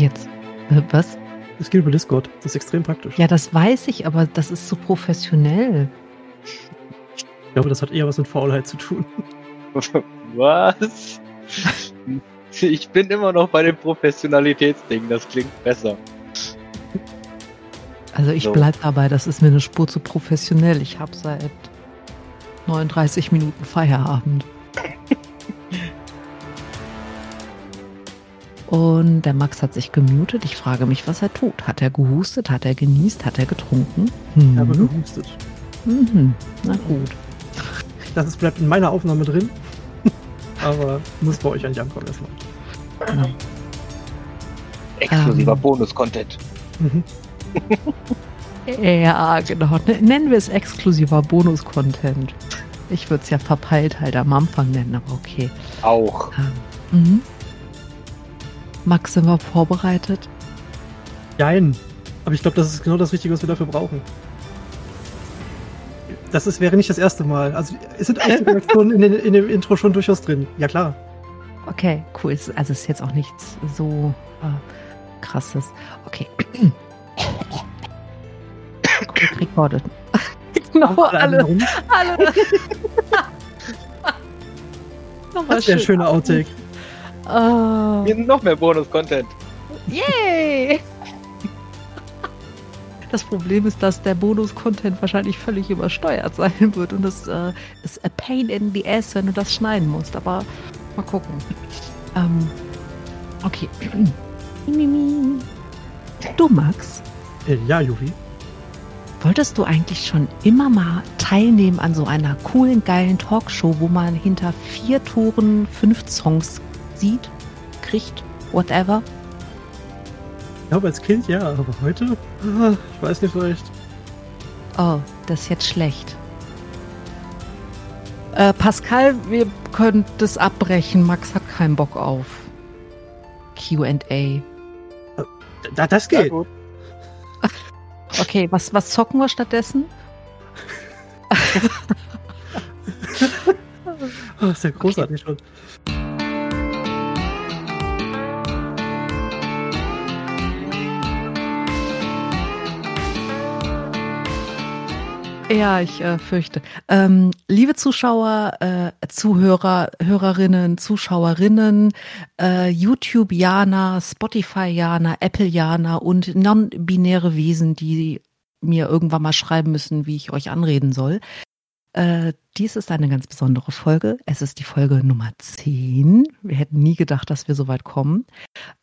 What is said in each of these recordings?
Jetzt. Äh, was? Es geht über Discord. Das ist extrem praktisch. Ja, das weiß ich, aber das ist so professionell. Ich glaube, das hat eher was mit Faulheit zu tun. Was? Ich bin immer noch bei dem Professionalitätsding, das klingt besser. Also ich So. bleib dabei, das ist mir eine Spur zu professionell. Ich habe seit 39 Minuten Feierabend. Und der Max hat sich gemutet. Ich frage mich, was er tut. Hat er gehustet? Hat er genießt? Hat er getrunken? Ich habe Mhm. gehustet. Mhm. Na gut. Das ist, bleibt in meiner Aufnahme drin. Aber muss bei euch eigentlich ankommen erstmal. Exklusiver Ähm. Bonus-Content. Mhm. Ja, genau. Nennen wir es exklusiver Bonus-Content. Ich würde es ja verpeilt halt am Anfang nennen, aber okay. Auch. Ähm, mhm. Max, sind wir vorbereitet? Jein. Aber ich glaube, das ist genau das Richtige, was wir dafür brauchen. Das ist, wäre nicht das erste Mal. Also es sind echte Reaktionen in, in dem Intro schon durchaus drin. Ja klar. Okay, cool. Also es ist jetzt auch nichts so äh, krasses. Okay. Quick recorded. genau, alle, Warum? alle. Nochmal Das wäre ein schön. schöner Outtake. Oh. Hier noch mehr Bonus-Content. Yay! Das Problem ist, dass der Bonus-Content wahrscheinlich völlig übersteuert sein wird und das äh, ist a pain in the ass, wenn du das schneiden musst. Aber mal gucken. Ähm, okay. Du, Max, Äh, ja, Juvi. wolltest du eigentlich schon immer mal teilnehmen an so einer coolen, geilen Talkshow, wo man hinter vier Toren fünf Songs sieht, kriegt, whatever? Ich glaube, als Kind ja, aber heute? Ah, Ich weiß nicht so recht. Oh, das ist jetzt schlecht. Äh, Pascal, wir können das abbrechen. Max hat keinen Bock auf QA. Da, das geht. Okay, was, was zocken wir stattdessen? Oh, ist ja großartig schon. Ja, ich äh, fürchte. Ähm, liebe Zuschauer, äh, Zuhörer, Hörerinnen, Zuschauerinnen, äh, YouTube-Jana, Spotify-Jana, Apple-Jana und non-binäre Wesen, die mir irgendwann mal schreiben müssen, wie ich euch anreden soll. Äh, dies ist eine ganz besondere Folge. Es ist die Folge Nummer 10. Wir hätten nie gedacht, dass wir so weit kommen.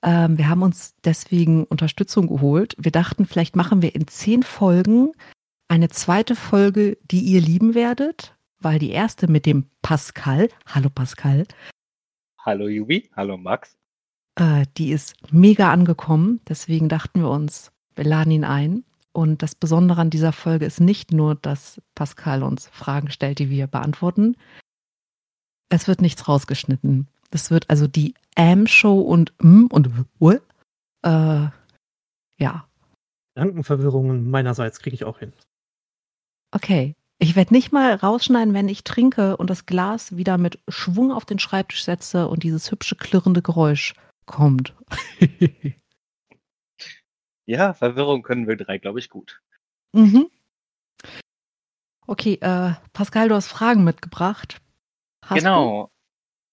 Ähm, wir haben uns deswegen Unterstützung geholt. Wir dachten, vielleicht machen wir in zehn Folgen eine zweite Folge, die ihr lieben werdet, weil die erste mit dem Pascal, hallo Pascal, Hallo Jubi, hallo Max. äh, die ist mega angekommen. Deswegen dachten wir uns, wir laden ihn ein. Und das Besondere an dieser Folge ist nicht nur, dass Pascal uns Fragen stellt, die wir beantworten. Es wird nichts rausgeschnitten. Es wird also die Am-Show und M und W. Äh, ja, Gedankenverwirrungen meinerseits kriege ich auch hin. Okay. Ich werde nicht mal rausschneiden, wenn ich trinke und das Glas wieder mit Schwung auf den Schreibtisch setze und dieses hübsche klirrende Geräusch kommt. Ja, Verwirrung können wir drei, glaube ich, gut. mhm. Okay, äh, Pascal, du hast Fragen mitgebracht. Hast genau.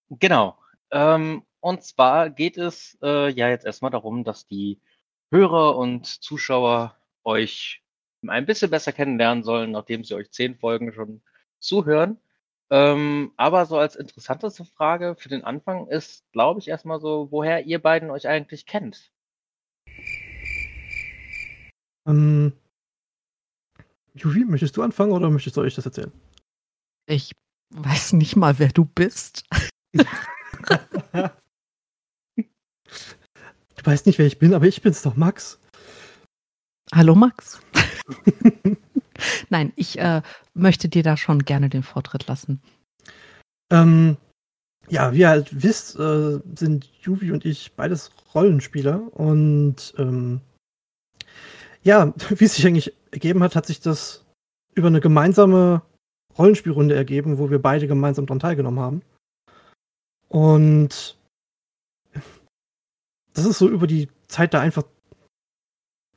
Genau. Ähm, und zwar geht es äh, ja jetzt erstmal darum, dass die Hörer und Zuschauer euch ein bisschen besser kennenlernen sollen, nachdem sie euch zehn Folgen schon zuhören. Ähm, aber so als interessanteste Frage für den Anfang ist, glaube ich, erstmal so, woher ihr beiden euch eigentlich kennt. Ähm, Juvi, möchtest du anfangen oder möchtest du euch das erzählen? Ich weiß nicht mal, wer du bist. Du weißt nicht, wer ich bin, aber ich bin's doch, Max. Hallo Max. Nein, ich äh, möchte dir da schon gerne den Vortritt lassen. Ähm, ja, wie ihr halt wisst, äh, sind Juvi und ich beides Rollenspieler und ähm, ja, wie es sich eigentlich ergeben hat, hat sich das über eine gemeinsame Rollenspielrunde ergeben, wo wir beide gemeinsam daran teilgenommen haben. Und das ist so über die Zeit da einfach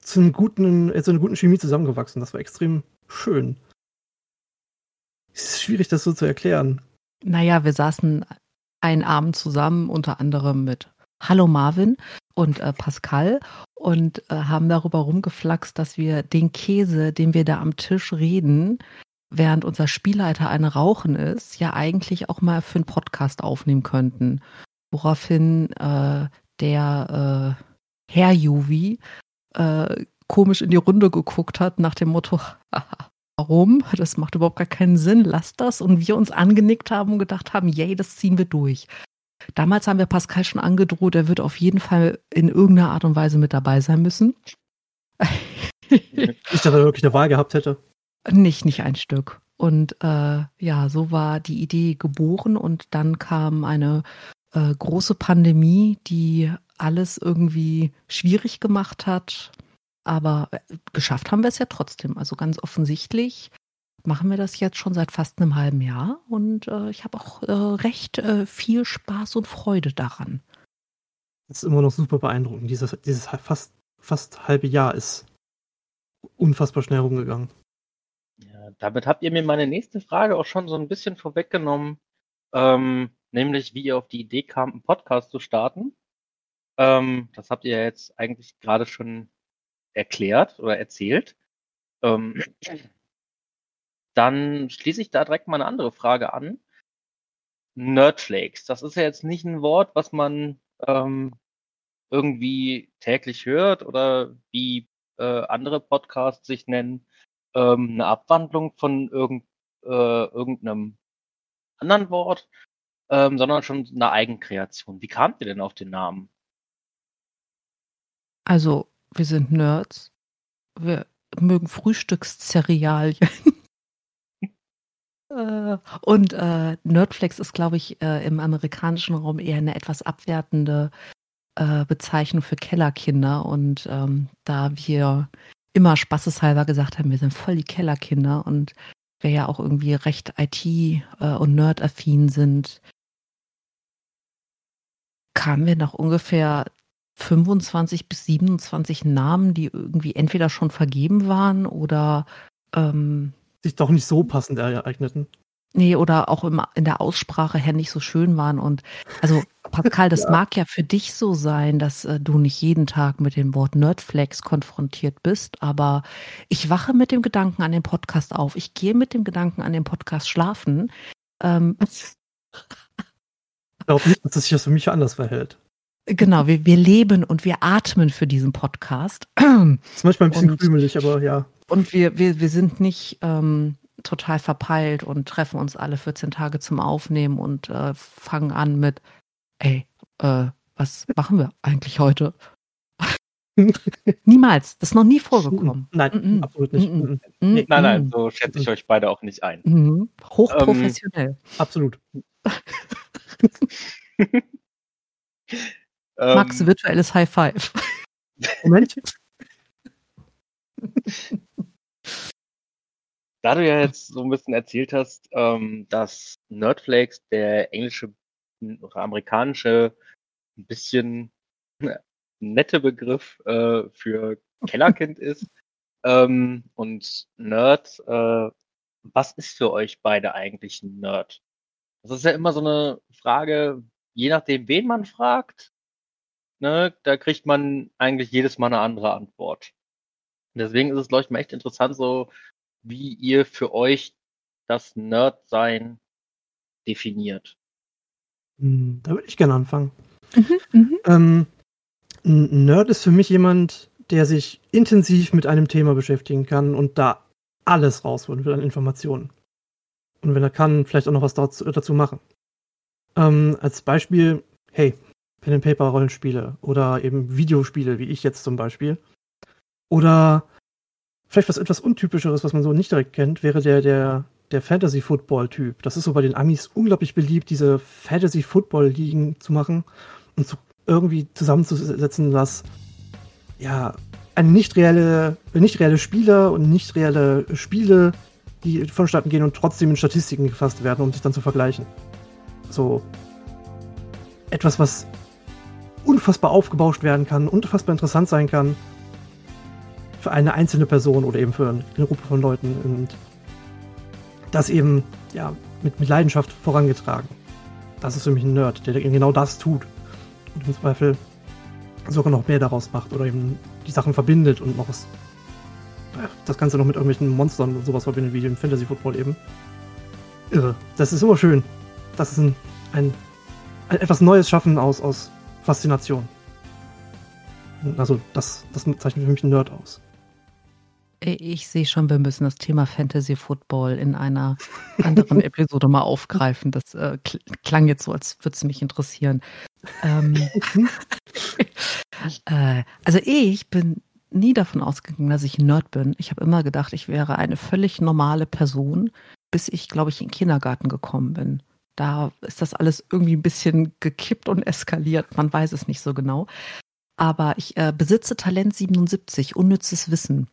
zu, einem guten, äh, zu einer guten Chemie zusammengewachsen. Das war extrem schön. Es ist schwierig, das so zu erklären. Naja, wir saßen einen Abend zusammen, unter anderem mit Hallo Marvin und äh, Pascal und äh, haben darüber rumgeflaxt, dass wir den Käse, den wir da am Tisch reden, während unser Spielleiter eine Rauchen ist, ja eigentlich auch mal für einen Podcast aufnehmen könnten. Woraufhin äh, der äh, Herr Juvi äh, komisch in die Runde geguckt hat nach dem Motto, warum? Das macht überhaupt gar keinen Sinn, lass das. Und wir uns angenickt haben und gedacht haben, yay, das ziehen wir durch. Damals haben wir Pascal schon angedroht, er wird auf jeden Fall in irgendeiner Art und Weise mit dabei sein müssen. ich dachte, er wirklich eine Wahl gehabt hätte. Nicht, nicht ein Stück. Und äh, ja, so war die Idee geboren und dann kam eine äh, große Pandemie, die alles irgendwie schwierig gemacht hat. Aber äh, geschafft haben wir es ja trotzdem. Also ganz offensichtlich machen wir das jetzt schon seit fast einem halben Jahr und äh, ich habe auch äh, recht äh, viel Spaß und Freude daran. Das ist immer noch super beeindruckend. Dieses, dieses fast, fast halbe Jahr ist unfassbar schnell rumgegangen. Ja, damit habt ihr mir meine nächste Frage auch schon so ein bisschen vorweggenommen, ähm, nämlich wie ihr auf die Idee kam, einen Podcast zu starten. Ähm, das habt ihr jetzt eigentlich gerade schon erklärt oder erzählt. Ähm, dann schließe ich da direkt mal eine andere Frage an. Nerdflakes, das ist ja jetzt nicht ein Wort, was man ähm, irgendwie täglich hört oder wie äh, andere Podcasts sich nennen, ähm, eine Abwandlung von irgend, äh, irgendeinem anderen Wort, ähm, sondern schon eine Eigenkreation. Wie kamt ihr denn auf den Namen? Also, wir sind Nerds. Wir mögen Frühstückszerealien. Äh, und äh, Nerdflex ist, glaube ich, äh, im amerikanischen Raum eher eine etwas abwertende äh, Bezeichnung für Kellerkinder. Und ähm, da wir immer spaßeshalber gesagt haben, wir sind voll die Kellerkinder und wir ja auch irgendwie recht IT- äh, und Nerd-affin sind, kamen wir nach ungefähr 25 bis 27 Namen, die irgendwie entweder schon vergeben waren oder ähm, sich doch nicht so passend ereigneten. Nee, oder auch im, in der Aussprache her nicht so schön waren. Und also, Pascal, das ja. mag ja für dich so sein, dass äh, du nicht jeden Tag mit dem Wort Nerdflex konfrontiert bist, aber ich wache mit dem Gedanken an den Podcast auf. Ich gehe mit dem Gedanken an den Podcast schlafen. Ähm, ich glaube nicht, dass es sich das für mich anders verhält. Genau, wir, wir leben und wir atmen für diesen Podcast. Ist manchmal ein bisschen und, krümelig, aber ja. Und wir, wir, wir sind nicht ähm, total verpeilt und treffen uns alle 14 Tage zum Aufnehmen und äh, fangen an mit, ey, äh, was machen wir eigentlich heute? Niemals. Das ist noch nie vorgekommen. Nein, mm -mm. absolut nicht. Mm nee. Nein, nein, so schätze ich euch beide auch nicht ein. Mhm. Hochprofessionell. Ähm, absolut. Max, ähm, virtuelles High Five. Moment. Da du ja jetzt so ein bisschen erzählt hast, ähm, dass Nerdflakes der englische oder amerikanische ein bisschen nette Begriff äh, für Kellerkind ist ähm, und Nerd, äh, was ist für euch beide eigentlich ein Nerd? Das ist ja immer so eine Frage, je nachdem, wen man fragt, ne, da kriegt man eigentlich jedes Mal eine andere Antwort. Deswegen ist es, glaube ich, mal echt interessant, so wie ihr für euch das Nerd-Sein definiert. Hm, da würde ich gerne anfangen. Mhm, mhm, ähm, ein Nerd ist für mich jemand, der sich intensiv mit einem Thema beschäftigen kann und da alles rausholen will an Informationen. Und wenn er kann, vielleicht auch noch was dazu, dazu machen. Ähm, als Beispiel, hey, Pen and Paper Rollenspiele oder eben Videospiele, wie ich jetzt zum Beispiel. Oder vielleicht was etwas untypischeres, was man so nicht direkt kennt, wäre der, der, der Fantasy Football Typ. Das ist so bei den Amis unglaublich beliebt, diese Fantasy Football Ligen zu machen und zu, irgendwie zusammenzusetzen, dass ja eine nicht reelle, nicht reelle Spieler und nicht reelle Spiele, die vonstatten gehen und trotzdem in Statistiken gefasst werden, um sich dann zu vergleichen. So etwas, was unfassbar aufgebauscht werden kann, unfassbar interessant sein kann. Für eine einzelne Person oder eben für eine Gruppe von Leuten. Und das eben, ja, mit, mit Leidenschaft vorangetragen. Das ist für mich ein Nerd, der genau das tut. Und im Zweifel sogar noch mehr daraus macht oder eben die Sachen verbindet und noch was, das Ganze noch mit irgendwelchen Monstern und sowas verbindet, wie dem Fantasy Football eben. Irre. Das ist immer schön. Das ist ein, ein, ein etwas Neues Schaffen aus, aus Faszination. Also, das, das zeichnet für mich ein Nerd aus. Ich sehe schon, wir müssen das Thema Fantasy Football in einer anderen Episode mal aufgreifen. Das äh, klang jetzt so, als würde es mich interessieren. Ähm, äh, also ich bin nie davon ausgegangen, dass ich ein Nerd bin. Ich habe immer gedacht, ich wäre eine völlig normale Person, bis ich, glaube ich, in den Kindergarten gekommen bin. Da ist das alles irgendwie ein bisschen gekippt und eskaliert. Man weiß es nicht so genau. Aber ich äh, besitze Talent 77, unnützes Wissen.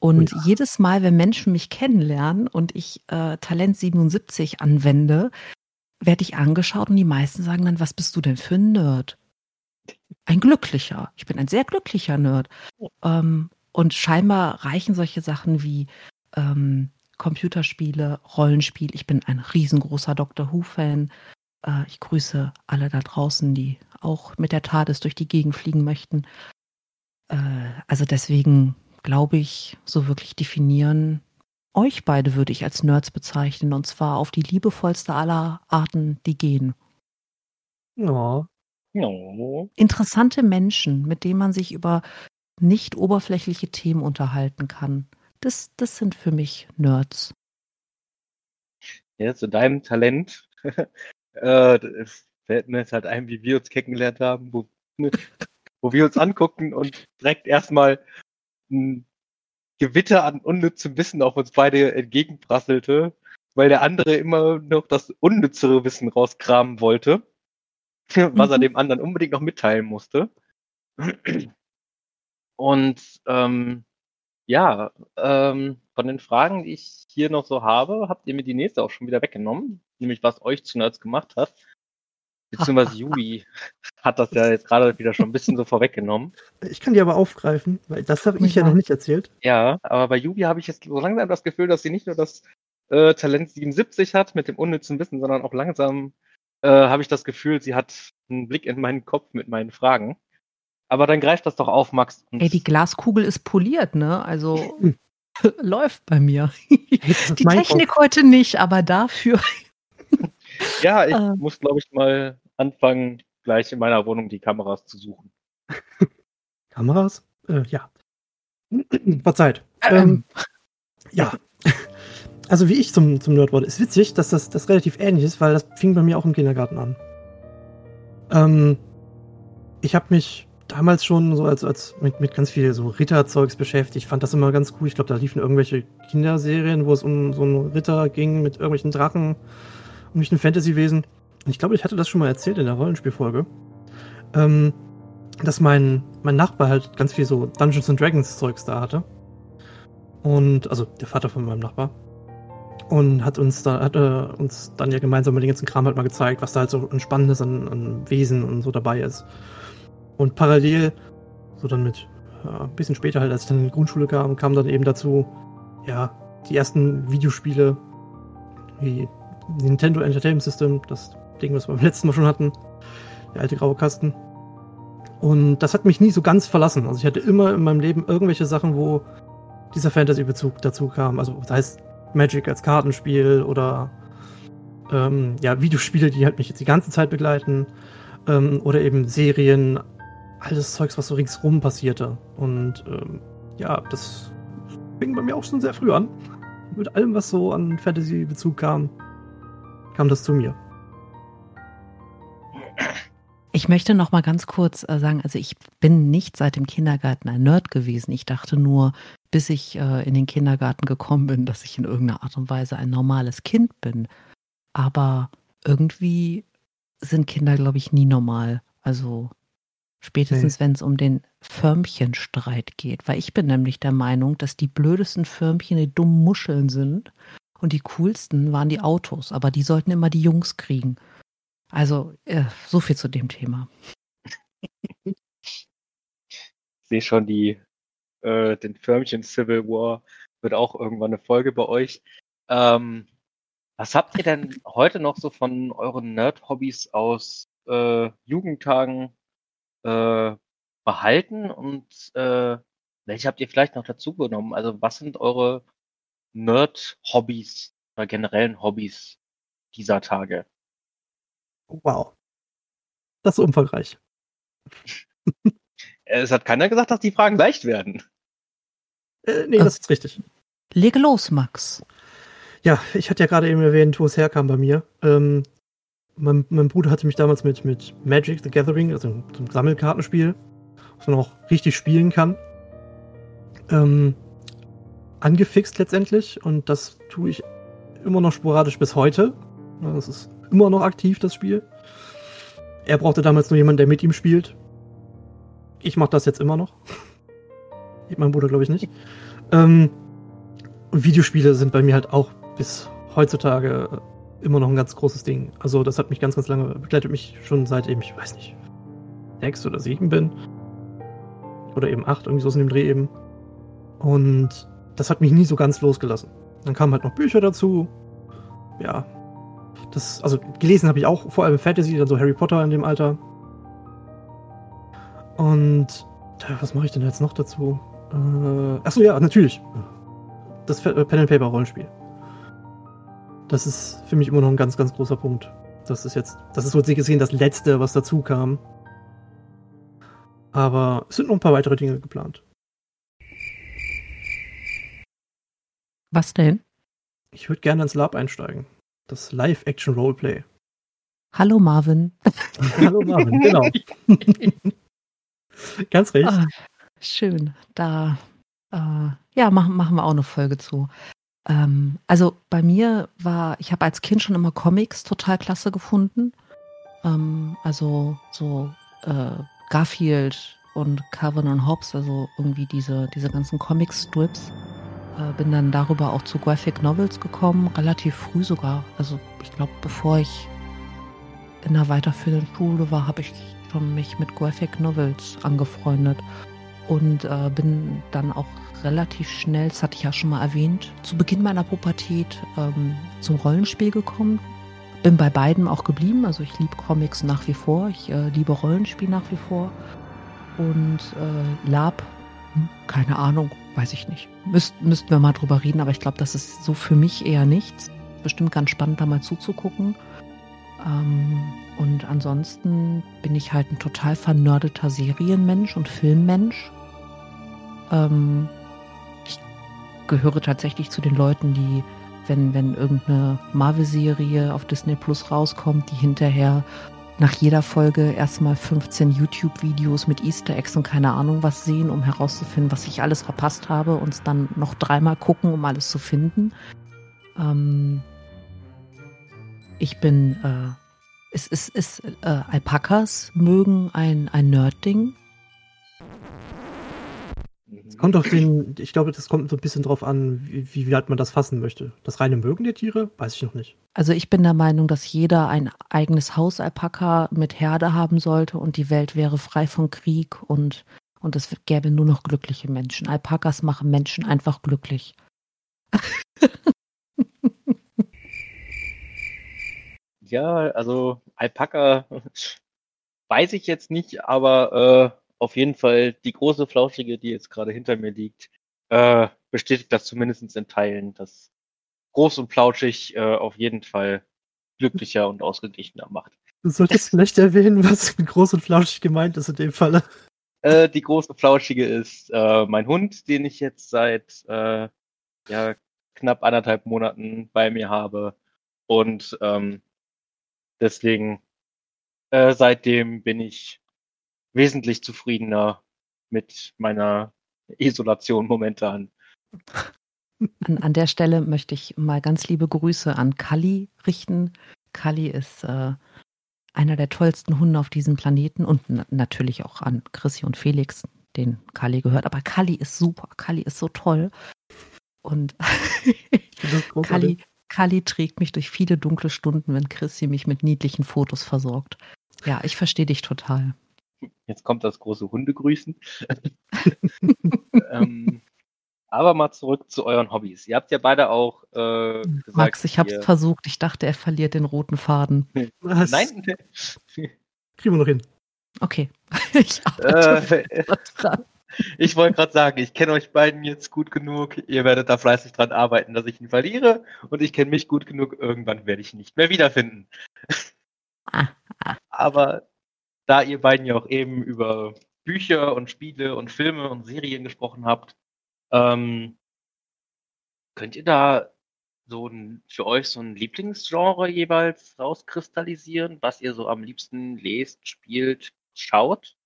Und ja. jedes Mal, wenn Menschen mich kennenlernen und ich äh, Talent 77 anwende, werde ich angeschaut und die meisten sagen dann, was bist du denn für ein Nerd? Ein glücklicher. Ich bin ein sehr glücklicher Nerd. Ähm, und scheinbar reichen solche Sachen wie ähm, Computerspiele, Rollenspiel. Ich bin ein riesengroßer Doctor Who-Fan. Äh, ich grüße alle da draußen, die auch mit der TARDIS durch die Gegend fliegen möchten. Äh, also deswegen glaube ich, so wirklich definieren. Euch beide würde ich als Nerds bezeichnen und zwar auf die liebevollste aller Arten, die gehen. Ja. No. Interessante Menschen, mit denen man sich über nicht oberflächliche Themen unterhalten kann. Das, das sind für mich Nerds. Ja, zu deinem Talent äh, fällt mir jetzt halt ein, wie wir uns kennengelernt haben, wo, wo wir uns angucken und direkt erstmal ein Gewitter an unnützem Wissen auf uns beide entgegenprasselte, weil der andere immer noch das unnützere Wissen rauskramen wollte, was mhm. er dem anderen unbedingt noch mitteilen musste. Und ähm, ja, ähm, von den Fragen, die ich hier noch so habe, habt ihr mir die nächste auch schon wieder weggenommen, nämlich was euch zu Nerds gemacht hat. Beziehungsweise Yubi hat das ja jetzt gerade wieder schon ein bisschen so vorweggenommen. Ich kann die aber aufgreifen, weil das habe ich ja. ja noch nicht erzählt. Ja, aber bei Yubi habe ich jetzt so langsam das Gefühl, dass sie nicht nur das äh, Talent 77 hat mit dem unnützen Wissen, sondern auch langsam äh, habe ich das Gefühl, sie hat einen Blick in meinen Kopf mit meinen Fragen. Aber dann greift das doch auf, Max. Ey, die Glaskugel ist poliert, ne? Also läuft bei mir. die Technik Kopf. heute nicht, aber dafür. ja, ich äh. muss, glaube ich, mal anfangen, gleich in meiner Wohnung die Kameras zu suchen. Kameras? Äh, ja. Verzeiht. Ähm, ähm. ja. Also wie ich zum, zum Nerd wurde. Ist witzig, dass das, das relativ ähnlich ist, weil das fing bei mir auch im Kindergarten an. Ähm, ich habe mich damals schon so als, als mit, mit ganz viel so Ritterzeugs beschäftigt. Ich fand das immer ganz cool. Ich glaube, da liefen irgendwelche Kinderserien, wo es um so einen Ritter ging mit irgendwelchen Drachen, ein Fantasywesen ich glaube, ich hatte das schon mal erzählt in der Rollenspielfolge, ähm, dass mein, mein Nachbar halt ganz viel so Dungeons and Dragons Zeugs da hatte. Und, also der Vater von meinem Nachbar. Und hat uns da, hat äh, uns dann ja gemeinsam mal den ganzen Kram halt mal gezeigt, was da halt so ein Spannendes an, an Wesen und so dabei ist. Und parallel, so dann mit, ja, ein bisschen später halt, als ich dann in die Grundschule kam, kam dann eben dazu, ja, die ersten Videospiele wie Nintendo Entertainment System, das Ding, was wir beim letzten Mal schon hatten. Der alte graue Kasten. Und das hat mich nie so ganz verlassen. Also ich hatte immer in meinem Leben irgendwelche Sachen, wo dieser Fantasy-Bezug dazu kam. Also das heißt Magic als Kartenspiel oder ähm, ja, Videospiele, die halt mich jetzt die ganze Zeit begleiten. Ähm, oder eben Serien, alles Zeugs, was so ringsrum passierte. Und ähm, ja, das fing bei mir auch schon sehr früh an. Mit allem, was so an Fantasy-Bezug kam, kam das zu mir. Ich möchte noch mal ganz kurz äh, sagen, also ich bin nicht seit dem Kindergarten ein Nerd gewesen. Ich dachte nur, bis ich äh, in den Kindergarten gekommen bin, dass ich in irgendeiner Art und Weise ein normales Kind bin. Aber irgendwie sind Kinder, glaube ich, nie normal. Also spätestens, nee. wenn es um den Förmchenstreit geht. Weil ich bin nämlich der Meinung, dass die blödesten Förmchen die dummen Muscheln sind und die coolsten waren die Autos. Aber die sollten immer die Jungs kriegen. Also, äh, so viel zu dem Thema. sehe schon die, äh, den Förmchen Civil War wird auch irgendwann eine Folge bei euch. Ähm, was habt ihr denn heute noch so von euren Nerd-Hobbys aus äh, Jugendtagen äh, behalten und äh, welche habt ihr vielleicht noch dazu genommen? Also was sind eure Nerd-Hobbys oder generellen Hobbys dieser Tage? Wow. Das ist umfangreich. es hat keiner gesagt, dass die Fragen leicht werden. Äh, nee, das ist richtig. Lege los, Max. Ja, ich hatte ja gerade eben erwähnt, wo es herkam bei mir. Ähm, mein, mein, Bruder hatte mich damals mit, mit Magic the Gathering, also einem Sammelkartenspiel, was man auch richtig spielen kann, ähm, angefixt letztendlich. Und das tue ich immer noch sporadisch bis heute. Das ist immer noch aktiv, das Spiel. Er brauchte damals nur jemanden, der mit ihm spielt. Ich mache das jetzt immer noch. mein Bruder glaube ich nicht. Ähm, und Videospiele sind bei mir halt auch bis heutzutage immer noch ein ganz großes Ding. Also das hat mich ganz, ganz lange, begleitet mich schon seitdem ich, weiß nicht, sechs oder sieben bin. Oder eben acht, irgendwie so in dem Dreh eben. Und das hat mich nie so ganz losgelassen. Dann kamen halt noch Bücher dazu. Ja. Das, also gelesen habe ich auch, vor allem Fantasy, dann so Harry Potter in dem Alter. Und was mache ich denn jetzt noch dazu? Äh, achso, ja, natürlich. Das Pen and Paper Rollenspiel. Das ist für mich immer noch ein ganz, ganz großer Punkt. Das ist jetzt, das ist so gesehen das Letzte, was dazu kam. Aber es sind noch ein paar weitere Dinge geplant. Was denn? Ich würde gerne ins Lab einsteigen. Das Live-Action-Roleplay. Hallo Marvin. Hallo Marvin, genau. Ganz recht. Ah, schön. Da äh, ja, machen, machen wir auch eine Folge zu. Ähm, also bei mir war, ich habe als Kind schon immer Comics total klasse gefunden. Ähm, also so äh, Garfield und Calvin und Hobbes, also irgendwie diese, diese ganzen Comic-Strips. Äh, bin dann darüber auch zu Graphic Novels gekommen, relativ früh sogar. Also ich glaube, bevor ich in der weiterführenden Schule war, habe ich schon mich mit Graphic Novels angefreundet und äh, bin dann auch relativ schnell, das hatte ich ja schon mal erwähnt, zu Beginn meiner Pubertät ähm, zum Rollenspiel gekommen. Bin bei beiden auch geblieben, also ich liebe Comics nach wie vor, ich äh, liebe Rollenspiel nach wie vor. Und äh, Lab, hm, keine Ahnung, weiß ich nicht. Müsst, müssten wir mal drüber reden, aber ich glaube, das ist so für mich eher nichts. Bestimmt ganz spannend, da mal zuzugucken. Ähm, und ansonsten bin ich halt ein total vernördeter Serienmensch und Filmmensch. Ähm, gehöre tatsächlich zu den Leuten, die, wenn, wenn irgendeine Marvel-Serie auf Disney Plus rauskommt, die hinterher nach jeder Folge erstmal 15 YouTube-Videos mit Easter Eggs und keine Ahnung was sehen, um herauszufinden, was ich alles verpasst habe und es dann noch dreimal gucken, um alles zu finden. Ähm, ich bin, äh, es ist, äh, Alpakas mögen ein, ein Nerd-Ding. Es kommt auf den, ich glaube, das kommt so ein bisschen drauf an, wie, wie weit man das fassen möchte. Das reine Mögen der Tiere, weiß ich noch nicht. Also ich bin der Meinung, dass jeder ein eigenes Hausalpaka mit Herde haben sollte und die Welt wäre frei von Krieg und, und es gäbe nur noch glückliche Menschen. Alpakas machen Menschen einfach glücklich. ja, also Alpaka weiß ich jetzt nicht, aber äh, auf jeden Fall die große Flauschige, die jetzt gerade hinter mir liegt, äh, bestätigt das zumindest in Teilen, dass groß und flauschig äh, auf jeden Fall glücklicher und ausgeglichener macht. Du solltest vielleicht erwähnen, was mit groß und flauschig gemeint ist in dem Falle. Äh, die große Flauschige ist äh, mein Hund, den ich jetzt seit äh, ja, knapp anderthalb Monaten bei mir habe. Und ähm, deswegen, äh, seitdem bin ich wesentlich zufriedener mit meiner Isolation momentan. An, an der Stelle möchte ich mal ganz liebe Grüße an Kali richten. Kali ist äh, einer der tollsten Hunde auf diesem Planeten und natürlich auch an Chrissy und Felix, den Kali gehört. Aber Kali ist super. Kali ist so toll. Und Kali, Kali trägt mich durch viele dunkle Stunden, wenn Chrissy mich mit niedlichen Fotos versorgt. Ja, ich verstehe dich total. Jetzt kommt das große Hundegrüßen. ähm, aber mal zurück zu euren Hobbys. Ihr habt ja beide auch äh, gesagt, Max, ich habe es versucht. Ich dachte, er verliert den roten Faden. Was? Nein. Kriegen wir noch hin. Okay. ich arbeite äh, dran. Ich wollte gerade sagen, ich kenne euch beiden jetzt gut genug. Ihr werdet da fleißig dran arbeiten, dass ich ihn verliere. Und ich kenne mich gut genug. Irgendwann werde ich ihn nicht mehr wiederfinden. Ah, ah. Aber da ihr beiden ja auch eben über Bücher und Spiele und Filme und Serien gesprochen habt, ähm, könnt ihr da so ein, für euch so ein Lieblingsgenre jeweils rauskristallisieren, was ihr so am liebsten lest, spielt, schaut?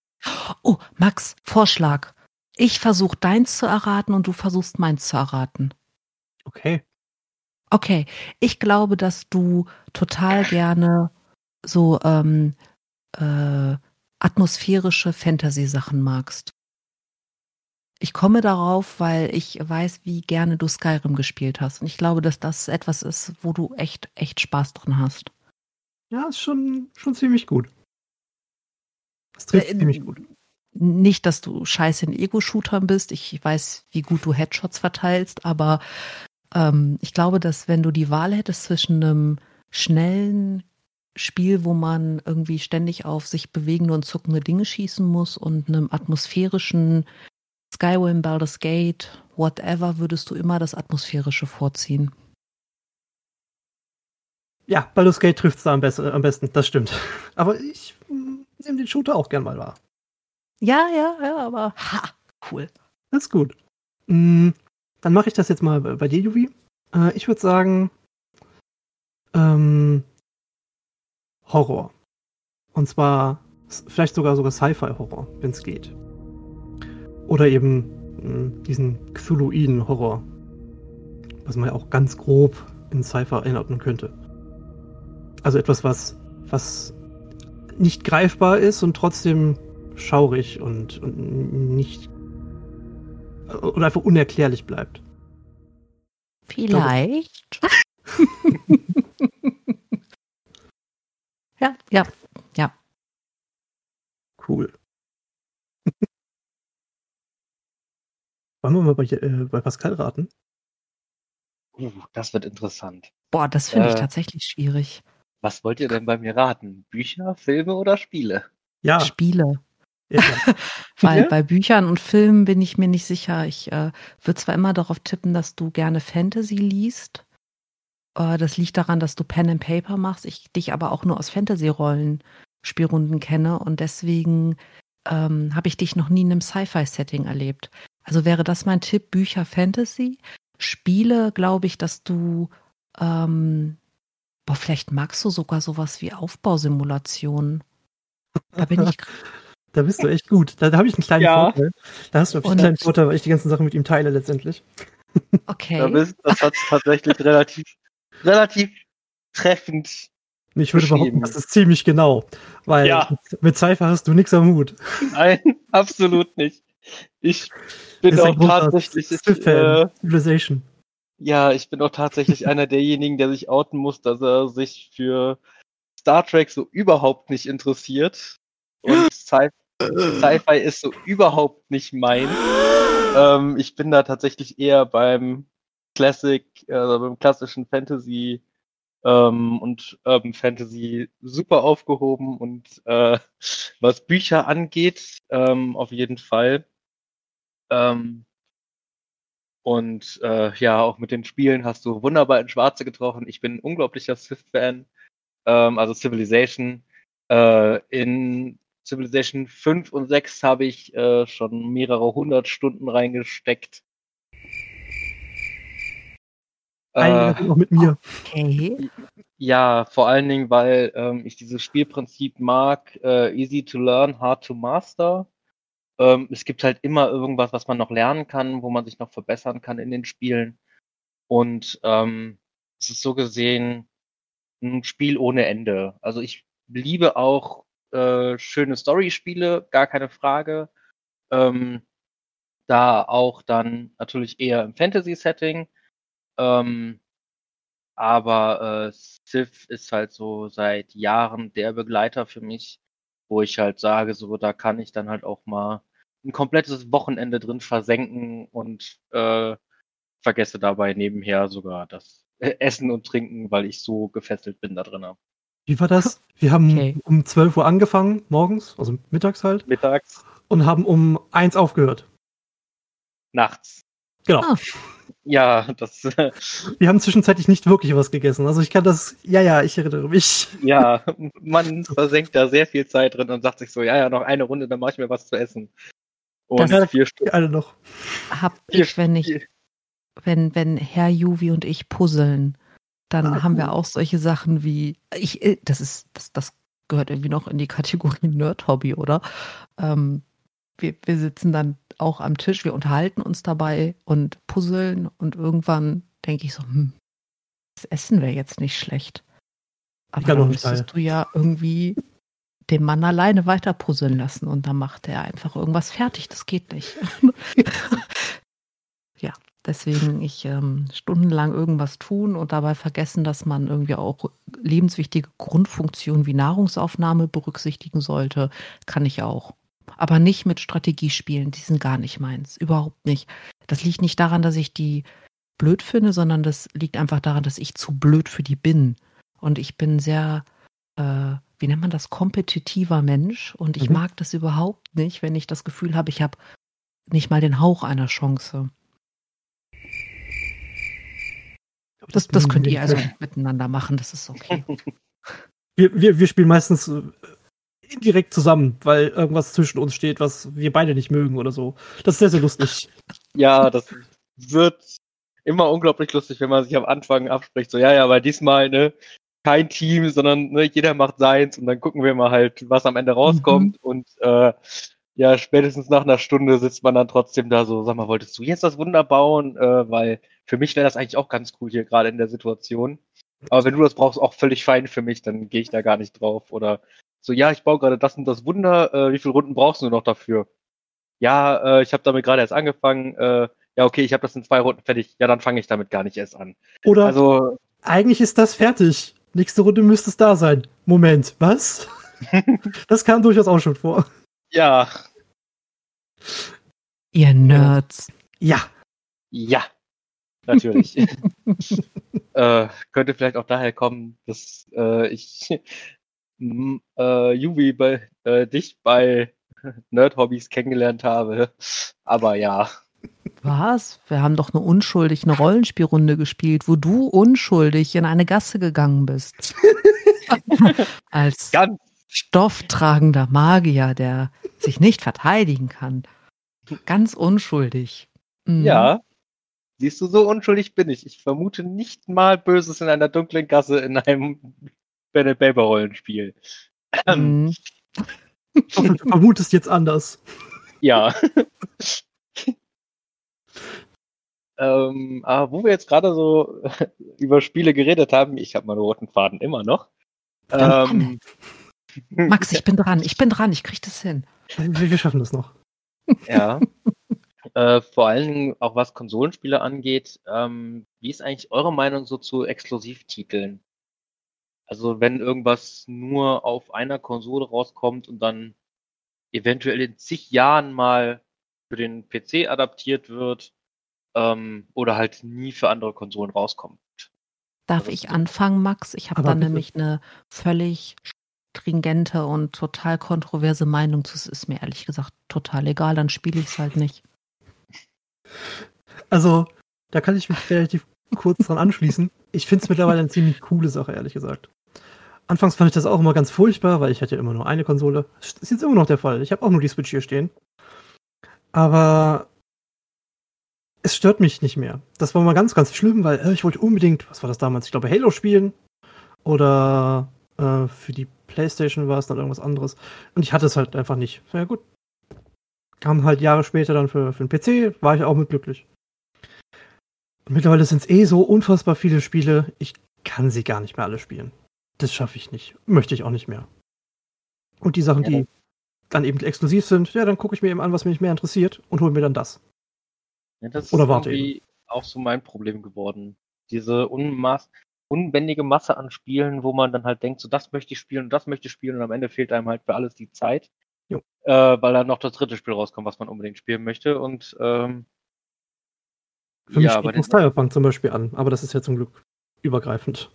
Oh, Max, Vorschlag. Ich versuche deins zu erraten und du versuchst meins zu erraten. Okay. Okay, ich glaube, dass du total gerne so ähm, äh, atmosphärische Fantasy-Sachen magst. Ich komme darauf, weil ich weiß, wie gerne du Skyrim gespielt hast. Und ich glaube, dass das etwas ist, wo du echt, echt Spaß drin hast. Ja, ist schon, schon ziemlich gut. Das trifft äh, ziemlich gut. Nicht, dass du scheiße in Ego-Shootern bist. Ich weiß, wie gut du Headshots verteilst, aber ähm, ich glaube, dass wenn du die Wahl hättest zwischen einem schnellen Spiel, wo man irgendwie ständig auf sich bewegende und zuckende Dinge schießen muss und einem atmosphärischen Skyrim, Baldur's Gate, whatever, würdest du immer das Atmosphärische vorziehen. Ja, Baldur's Gate trifft es da am, be am, besten, das stimmt. Aber ich nehme den Shooter auch gern mal wahr. Ja, ja, ja, aber ha, cool. Das ist gut. Mm, dann mache ich das jetzt mal bei dir, Juvi. Äh, ich würde sagen, ähm, Horror. Und zwar vielleicht sogar sogar Sci-Fi-Horror, wenn es geht. Oder eben hm, diesen Cthulhuiden Horror, was man ja auch ganz grob in Cypher einordnen könnte. Also etwas, was, was nicht greifbar ist und trotzdem schaurig und, und nicht oder einfach unerklärlich bleibt. Vielleicht. ja, ja, ja. Cool. Wollen wir mal bei, äh, bei Pascal raten? Uh, das wird interessant. Boah, das finde äh, ich tatsächlich schwierig. Was wollt ihr denn bei mir raten? Bücher, Filme oder Spiele? Ja. Spiele. Ja. Weil bei Büchern und Filmen bin ich mir nicht sicher. Ich äh, würde zwar immer darauf tippen, dass du gerne Fantasy liest. Äh, das liegt daran, dass du Pen and Paper machst. Ich dich aber auch nur aus Fantasy-Rollen Spielrunden kenne und deswegen ähm, habe ich dich noch nie in einem Sci-Fi-Setting erlebt. Also wäre das mein Tipp, Bücher Fantasy. Spiele, glaube ich, dass du, ähm, boah, vielleicht magst du sogar sowas wie Aufbausimulationen. Da bin ich. da bist du echt gut. Da, da habe ich einen kleinen ja. Vorteil. Da hast du einen kleinen Vorteil, weil ich die ganzen Sachen mit ihm teile letztendlich. Okay. Da bist, das hat tatsächlich relativ, relativ treffend. Ich würde behaupten, das ist ziemlich genau. Weil ja. mit Cypher hast du nichts am Hut. Nein, absolut nicht. Ich bin auch tatsächlich. Äh, Civilization. Ja, ich bin auch tatsächlich einer derjenigen, der sich outen muss, dass er sich für Star Trek so überhaupt nicht interessiert. Und Sci-Fi ist so überhaupt nicht mein. Ähm, ich bin da tatsächlich eher beim Classic, äh, beim klassischen Fantasy ähm, und Urban Fantasy super aufgehoben und äh, was Bücher angeht, ähm, auf jeden Fall. Ähm, und äh, ja, auch mit den Spielen hast du wunderbar in Schwarze getroffen. Ich bin ein unglaublicher Sith-Fan, ähm, also Civilization. Äh, in Civilization 5 und 6 habe ich äh, schon mehrere hundert Stunden reingesteckt. Äh, noch mit mir. Okay. Ja, vor allen Dingen, weil ähm, ich dieses Spielprinzip mag, äh, easy to learn, hard to master. Ähm, es gibt halt immer irgendwas, was man noch lernen kann, wo man sich noch verbessern kann in den Spielen. Und ähm, es ist so gesehen ein Spiel ohne Ende. Also ich liebe auch äh, schöne Story-Spiele, gar keine Frage. Ähm, da auch dann natürlich eher im Fantasy-Setting. Ähm, aber äh, Civ ist halt so seit Jahren der Begleiter für mich wo ich halt sage, so da kann ich dann halt auch mal ein komplettes Wochenende drin versenken und äh, vergesse dabei nebenher sogar das Essen und Trinken, weil ich so gefesselt bin da drin. Wie war das? Wir haben okay. um 12 Uhr angefangen, morgens, also mittags halt. Mittags. Und haben um 1 aufgehört. Nachts. Genau. Ah. Ja, das. Wir haben zwischenzeitlich nicht wirklich was gegessen. Also ich kann das, ja, ja, ich erinnere mich. Ja, man versenkt da sehr viel Zeit drin und sagt sich so, ja, ja, noch eine Runde, dann mache ich mir was zu essen. Und das vier Stunden. Alle noch. Hab ich, wenn ich, wenn, wenn Herr Juvi und ich puzzeln, dann ah, haben wir auch solche Sachen wie, ich, äh, das ist, das, das gehört irgendwie noch in die Kategorie Nerd-Hobby, oder? Ähm, wir, wir sitzen dann auch am Tisch, wir unterhalten uns dabei und puzzeln und irgendwann denke ich so, hm, das Essen wäre jetzt nicht schlecht. Aber dann müsstest du ja irgendwie den Mann alleine weiter puzzeln lassen und dann macht er einfach irgendwas fertig. Das geht nicht. ja, deswegen ich ähm, stundenlang irgendwas tun und dabei vergessen, dass man irgendwie auch lebenswichtige Grundfunktionen wie Nahrungsaufnahme berücksichtigen sollte, kann ich auch. Aber nicht mit Strategiespielen, die sind gar nicht meins. Überhaupt nicht. Das liegt nicht daran, dass ich die blöd finde, sondern das liegt einfach daran, dass ich zu blöd für die bin. Und ich bin sehr äh, wie nennt man das, kompetitiver Mensch. Und ich mhm. mag das überhaupt nicht, wenn ich das Gefühl habe, ich habe nicht mal den Hauch einer Chance. Das, das könnt ihr also miteinander machen, das ist okay. Wir, wir, wir spielen meistens äh, indirekt zusammen, weil irgendwas zwischen uns steht, was wir beide nicht mögen oder so. Das ist sehr, sehr lustig. Ja, das wird immer unglaublich lustig, wenn man sich am Anfang abspricht. So, ja, ja, weil diesmal, ne, kein Team, sondern ne, jeder macht seins und dann gucken wir mal halt, was am Ende rauskommt. Mhm. Und äh, ja, spätestens nach einer Stunde sitzt man dann trotzdem da so, sag mal, wolltest du jetzt das Wunder bauen? Äh, weil für mich wäre das eigentlich auch ganz cool hier gerade in der Situation. Aber wenn du das brauchst, auch völlig fein für mich, dann gehe ich da gar nicht drauf. Oder so, ja, ich baue gerade das und das Wunder, äh, wie viele Runden brauchst du noch dafür? Ja, äh, ich habe damit gerade erst angefangen, äh, ja, okay, ich habe das in zwei Runden fertig, ja, dann fange ich damit gar nicht erst an. Oder also, eigentlich ist das fertig. Nächste Runde müsste es da sein. Moment, was? das kam durchaus auch schon vor. Ja. Ihr Nerds. Ja. Ja. Natürlich. äh, könnte vielleicht auch daher kommen, dass äh, ich äh, Juvi bei äh, dich bei Nerd Hobbys kennengelernt habe. Aber ja. Was? Wir haben doch eine unschuldig eine Rollenspielrunde gespielt, wo du unschuldig in eine Gasse gegangen bist. Als Ganz. stofftragender Magier, der sich nicht verteidigen kann. Ganz unschuldig. Mhm. Ja. Siehst du, so unschuldig bin ich. Ich vermute nicht mal Böses in einer dunklen Gasse in einem Pen and Paper Rollenspiel. Mhm. du vermutest jetzt anders. Ja. Ähm, aber wo wir jetzt gerade so über Spiele geredet haben, ich habe meinen roten Faden immer noch. Ähm, Max, ich bin dran, ich bin dran, ich kriege das hin. Wir, wir, schaffen das noch. Ja. äh, vor allen Dingen auch was Konsolenspiele angeht, ähm, wie ist eigentlich eure Meinung so zu Exklusivtiteln? Also wenn irgendwas nur auf einer Konsole rauskommt und dann eventuell in zig Jahren mal für den PC adaptiert wird, ähm, oder halt nie für andere Konsolen rauskommt. Darf also, ich anfangen, Max? Ich habe da nämlich eine völlig stringente und total kontroverse Meinung zu. Es ist mir ehrlich gesagt total egal, dann spiele ich es halt nicht. Also, da kann ich mich relativ kurz dran anschließen. Ich finde es mittlerweile eine ziemlich coole Sache, ehrlich gesagt. Anfangs fand ich das auch immer ganz furchtbar, weil ich hatte ja immer nur eine Konsole. Das ist jetzt immer noch der Fall. Ich habe auch nur die Switch hier stehen. Aber es stört mich nicht mehr. Das war mal ganz, ganz schlimm, weil äh, ich wollte unbedingt, was war das damals? Ich glaube, Halo spielen. Oder äh, für die Playstation war es dann irgendwas anderes. Und ich hatte es halt einfach nicht. Ja, gut. Kam halt Jahre später dann für, für den PC, war ich auch mit glücklich. Und mittlerweile sind es eh so unfassbar viele Spiele, ich kann sie gar nicht mehr alle spielen. Das schaffe ich nicht. Möchte ich auch nicht mehr. Und die Sachen, ja. die dann eben exklusiv sind, ja, dann gucke ich mir eben an, was mich mehr interessiert und hole mir dann das. Ja, das Oder ist irgendwie eben. auch so mein Problem geworden. Diese Unmaß. unbändige Masse an Spielen, wo man dann halt denkt, so das möchte ich spielen und das möchte ich spielen und am Ende fehlt einem halt für alles die Zeit. Äh, weil dann noch das dritte Spiel rauskommt, was man unbedingt spielen möchte. Und ähm, Für mich ja, steht Cyberpunk zum Beispiel an, aber das ist ja zum Glück übergreifend.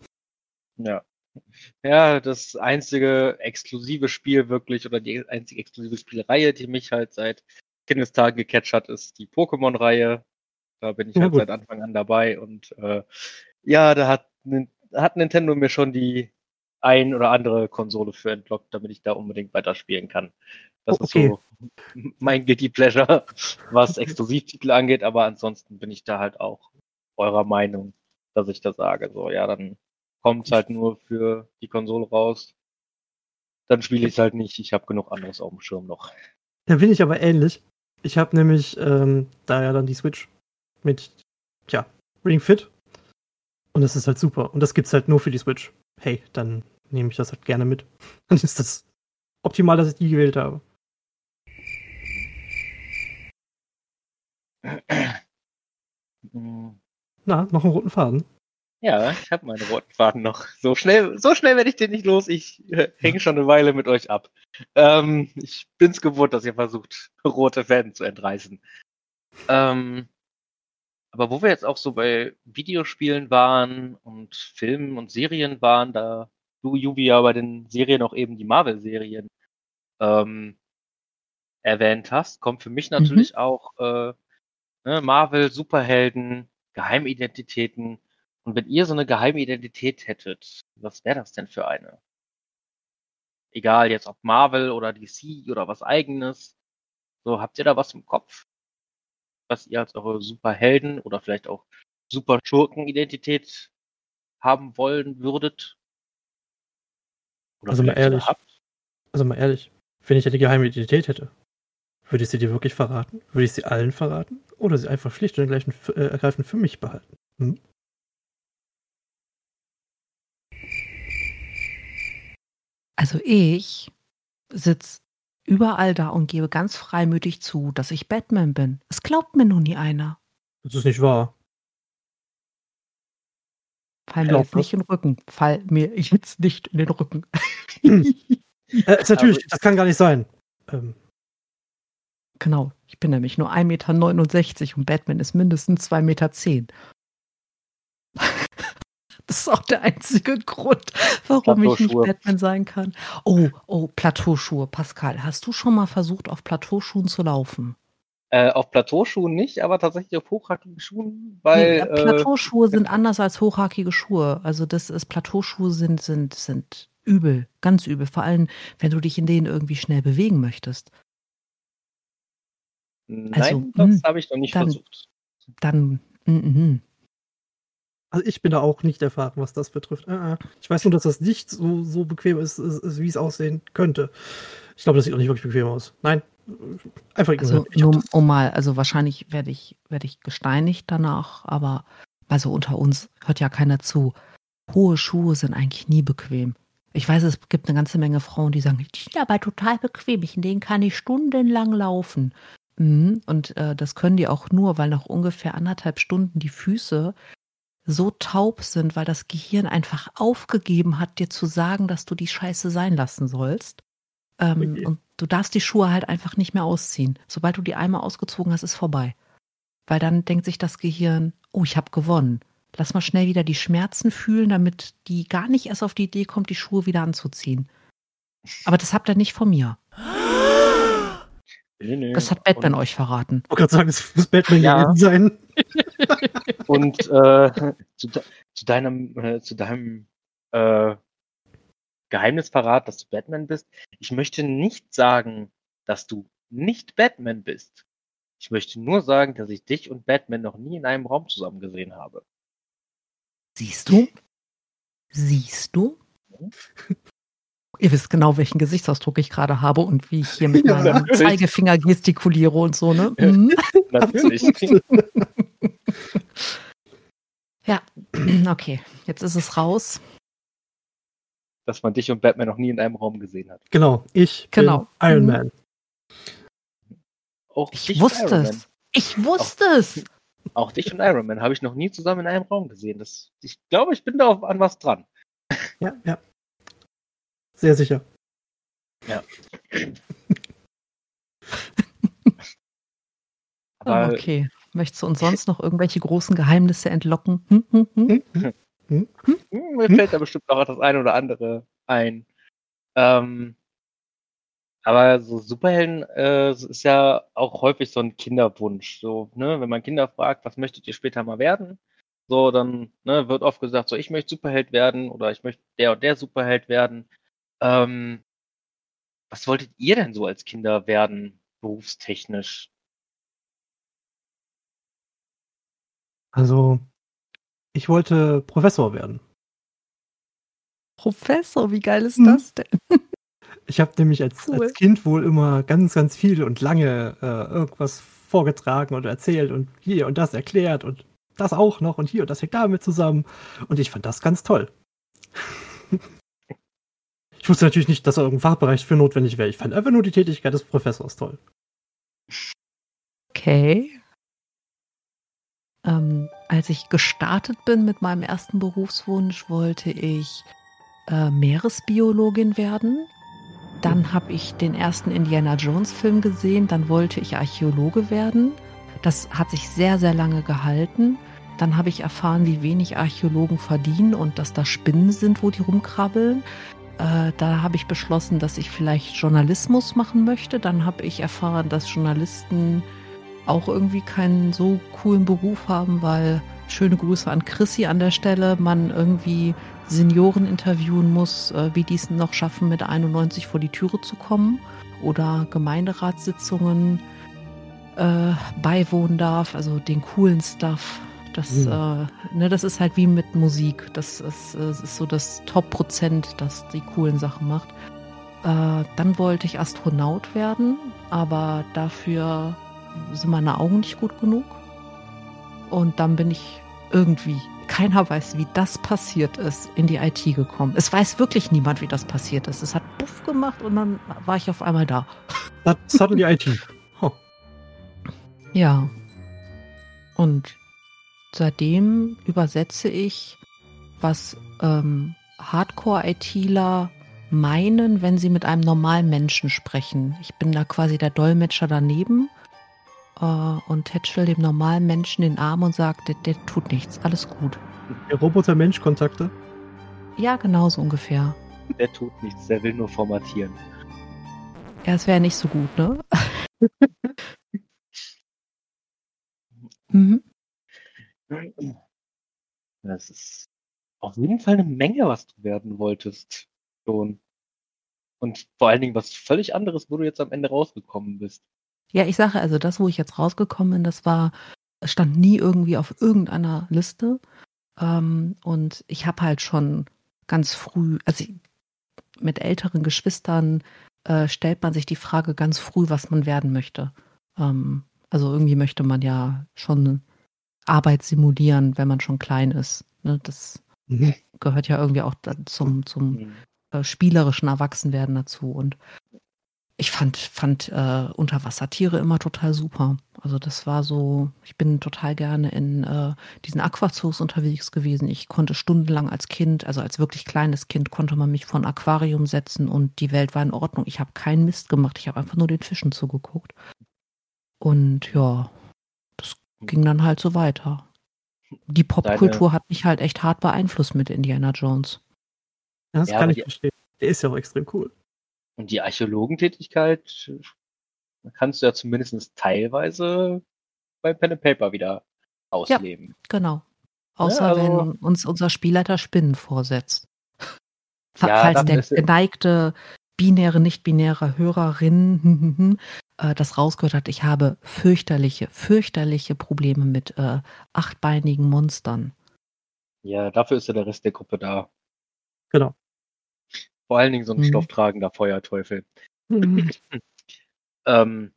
ja. Ja, das einzige exklusive Spiel wirklich oder die einzige exklusive Spielreihe, die mich halt seit Kindestagen gecatcht hat, ist die Pokémon-Reihe. Da bin ich Ja, halt gut. seit Anfang an dabei und äh, ja, da hat, hat Nintendo mir schon die ein oder andere Konsole für entlockt, damit ich da unbedingt weiterspielen kann. Das Oh, ist okay. so mein Guilty Pleasure, was Exklusivtitel angeht, aber ansonsten bin ich da halt auch eurer Meinung, dass ich da sage, so, ja, dann kommt es halt nur für die Konsole raus. Dann spiele ich es halt nicht. Ich habe genug anderes auf dem Schirm noch. Da bin ich aber ähnlich. Ich habe nämlich ähm, da ja dann die Switch mit, tja, Ring Fit. Und das ist halt super. Und das gibt's halt nur für die Switch. Hey, dann nehme ich das halt gerne mit. Dann ist das optimal, dass ich die gewählt habe. Na, noch einen roten Faden. Ja, ich habe meine roten Faden noch. So schnell, so schnell werde ich den nicht los. Ich äh, hänge schon eine Weile mit euch ab. Ähm, ich bin's gewohnt, dass ihr versucht, rote Fäden zu entreißen. Ähm, aber wo wir jetzt auch so bei Videospielen waren und Filmen und Serien waren, da du, Jubi, ja bei den Serien auch eben die Marvel-Serien ähm, erwähnt hast, kommt für mich natürlich auch äh, ne, Marvel, Superhelden, Geheimidentitäten. Und wenn ihr so eine Geheimidentität hättet, was wäre das denn für eine? Egal jetzt ob Marvel oder DC oder was eigenes. So, habt ihr da was im Kopf? Was ihr als eure Superhelden oder vielleicht auch Super-Schurken-Identität haben wollen würdet? Oder Also mal ehrlich. habt? Also mal ehrlich, wenn ich ja die geheime Identität hätte, würde ich sie dir wirklich verraten? Würde ich sie allen verraten? Oder sie einfach schlicht und ergreifend für, äh, ergreifend für mich behalten? Hm? Also ich sitz überall da und gebe ganz freimütig zu, dass ich Batman bin. Es glaubt mir nun nie einer. Das ist nicht wahr. Fall mir jetzt nicht in den Rücken. Fall mir jetzt nicht in den Rücken. Äh, ist natürlich, Aber- das kann gar nicht sein. Ähm, genau. Ich bin nämlich nur 1,69 Meter und Batman ist mindestens 2,10 Meter. Das ist auch der einzige Grund, warum ich nicht. Batman sein kann. Oh, oh, Plateauschuhe. Pascal, hast du schon mal versucht, auf Plateauschuhen zu laufen? Äh, auf Plateauschuhen nicht, aber tatsächlich auf hochhackigen Schuhen, weil nee, äh, Plateauschuhe sind anders als hochhackige Schuhe. Also das ist Plateauschuhe sind sind sind übel, ganz übel. Vor allem, wenn du dich in denen irgendwie schnell bewegen möchtest. nein, also, das mh, habe ich noch nicht dann- versucht. Dann mm, mm. Also ich bin da auch nicht erfahren, was das betrifft. Äh, äh. Ich weiß nur, dass das nicht so, so bequem ist, wie es aussehen könnte. Ich glaube, das sieht auch nicht wirklich bequem aus. Nein, einfach also ignorieren. Hab nur um mal, also wahrscheinlich werde ich werde ich gesteinigt danach, aber also unter uns hört ja keiner zu. Hohe Schuhe sind eigentlich nie bequem. Ich weiß, es gibt eine ganze Menge Frauen, die sagen, die sind aber total bequem, ich- in denen kann ich stundenlang laufen. Mhm. Und äh, das können die auch nur, weil nach ungefähr anderthalb Stunden die Füße so taub sind, weil das Gehirn einfach aufgegeben hat, dir zu sagen, dass du die Scheiße sein lassen sollst. Ähm, Okay. Und du darfst die Schuhe halt einfach nicht mehr ausziehen. Sobald du die einmal ausgezogen hast, ist vorbei. Weil dann denkt sich das Gehirn, oh, ich habe gewonnen. Lass mal schnell wieder die Schmerzen fühlen, damit die gar nicht erst auf die Idee kommt, die Schuhe wieder anzuziehen. Aber das habt ihr nicht von mir. Nee, nee. Das hat Batman und, euch verraten. Ich wollte gerade sagen, es muss Batman Ja. gewesen sein. Und äh, zu, de zu deinem, äh, zu deinem äh, Geheimnisverrat, dass du Batman bist. Ich möchte nicht sagen, dass du nicht Batman bist. Ich möchte nur sagen, dass ich dich und Batman noch nie in einem Raum zusammen gesehen habe. Siehst du? Siehst du? Ihr wisst genau, welchen Gesichtsausdruck ich gerade habe und wie ich hier mit Ja, meinem natürlich. Zeigefinger gestikuliere und so, ne? Ja. Mhm. Natürlich. Ja, okay. Jetzt ist es raus. dass man dich und Batman noch nie in einem Raum gesehen hat. Genau, ich Genau. bin Iron Mhm. Man. Auch Ich wusste es. Ich wusste es. Auch dich und Iron Man habe ich noch nie zusammen in einem Raum gesehen. Das, ich glaube, ich bin da auf, an was dran. Ja, ja. Sehr sicher. Ja. Aber, okay. Möchtest du uns sonst noch irgendwelche großen Geheimnisse entlocken? Hm, hm, hm? Hm, hm, hm? Mir fällt da bestimmt noch das eine oder andere ein. Ähm, aber so Superhelden äh, ist ja auch häufig so ein Kinderwunsch. So, ne, wenn man Kinder fragt, was möchtet ihr später mal werden? So, dann ne, wird oft gesagt, so ich möchte Superheld werden oder ich möchte der und der Superheld werden. Ähm, was wolltet ihr denn so als Kinder werden, berufstechnisch? Also, ich wollte Professor werden. Professor, wie geil ist hm. das denn? Ich habe nämlich als, cool. als, Kind wohl immer ganz, ganz viel und lange äh, irgendwas vorgetragen und erzählt und hier und das erklärt und das auch noch und hier und das hängt damit zusammen. Und ich fand das ganz toll. ich wusste natürlich nicht, dass da irgendein Fachbereich für notwendig wäre. Ich fand einfach nur die Tätigkeit des Professors toll. Okay. Ähm, als ich gestartet bin mit meinem ersten Berufswunsch, wollte ich äh, Meeresbiologin werden. Dann habe ich den ersten Indiana Jones Film gesehen. Dann wollte ich Archäologe werden. Das hat sich sehr, sehr lange gehalten. Dann habe ich erfahren, wie wenig Archäologen verdienen und dass da Spinnen sind, wo die rumkrabbeln. Äh, da habe ich beschlossen, dass ich vielleicht Journalismus machen möchte. Dann habe ich erfahren, dass Journalisten auch irgendwie keinen so coolen Beruf haben, weil schöne Grüße an Chrissy an der Stelle, man irgendwie Senioren interviewen muss, äh, wie die es noch schaffen, mit 91 vor die Türe zu kommen oder Gemeinderatssitzungen äh, beiwohnen darf, also den coolen Stuff. Das, mhm. äh, ne, das ist halt wie mit Musik. Das ist, das ist so das Top-Prozent, das die coolen Sachen macht. Äh, dann wollte ich Astronaut werden, aber dafür sind meine Augen nicht gut genug. Und dann bin ich irgendwie keiner weiß, wie das passiert ist, in die IT gekommen. Es weiß wirklich niemand, wie das passiert ist. Es hat Puff gemacht und dann war ich auf einmal da. Das hat die IT. Oh. Ja. Und seitdem übersetze ich, was ähm, Hardcore-ITler meinen, wenn sie mit einem normalen Menschen sprechen. Ich bin da quasi der Dolmetscher daneben äh, und tätschel dem normalen Menschen den Arm und sagt, der, der tut nichts, alles gut. Der Roboter-Mensch-Kontakte? Ja, genau so ungefähr. Der tut nichts, der will nur formatieren. Ja, es wäre nicht so gut, ne? mhm. Das ist auf jeden Fall eine Menge, was du werden wolltest. Schon. Und vor allen Dingen was völlig anderes, wo du jetzt am Ende rausgekommen bist. Ja, ich sage also, das, wo ich jetzt rausgekommen bin, das war, stand nie irgendwie auf irgendeiner Liste. Ähm, und ich habe halt schon ganz früh, also ich, mit älteren Geschwistern äh, stellt man sich die Frage ganz früh, was man werden möchte. Ähm, also irgendwie möchte man ja schon Arbeit simulieren, wenn man schon klein ist. Ne? Das mhm. gehört ja irgendwie auch zum, zum mhm. äh, spielerischen Erwachsenwerden dazu. Und ich fand, fand äh, Unterwassertiere immer total super. Also das war so, ich bin total gerne in äh, diesen Aquazoos unterwegs gewesen. Ich konnte stundenlang als Kind, also als wirklich kleines Kind, konnte man mich von Aquarium setzen und die Welt war in Ordnung. Ich habe keinen Mist gemacht, ich habe einfach nur den Fischen zugeguckt. Und ja, ging dann halt so weiter. Die Popkultur hat mich halt echt hart beeinflusst mit Indiana Jones. Das ja, kann ich verstehen. Der ist ja auch extrem cool. Und die Archäologentätigkeit kannst du ja zumindest teilweise bei Pen and Paper wieder ausleben. Ja, genau. Außer ja, also, wenn uns unser Spielleiter Spinnen vorsetzt. Ja, Falls der geneigte binäre, nicht-binäre Hörerin das rausgehört hat, ich habe fürchterliche, fürchterliche Probleme mit äh, achtbeinigen Monstern. Ja, dafür ist ja der Rest der Gruppe da. Genau. Vor allen Dingen so ein mhm. stofftragender Feuerteufel. Mhm. ähm,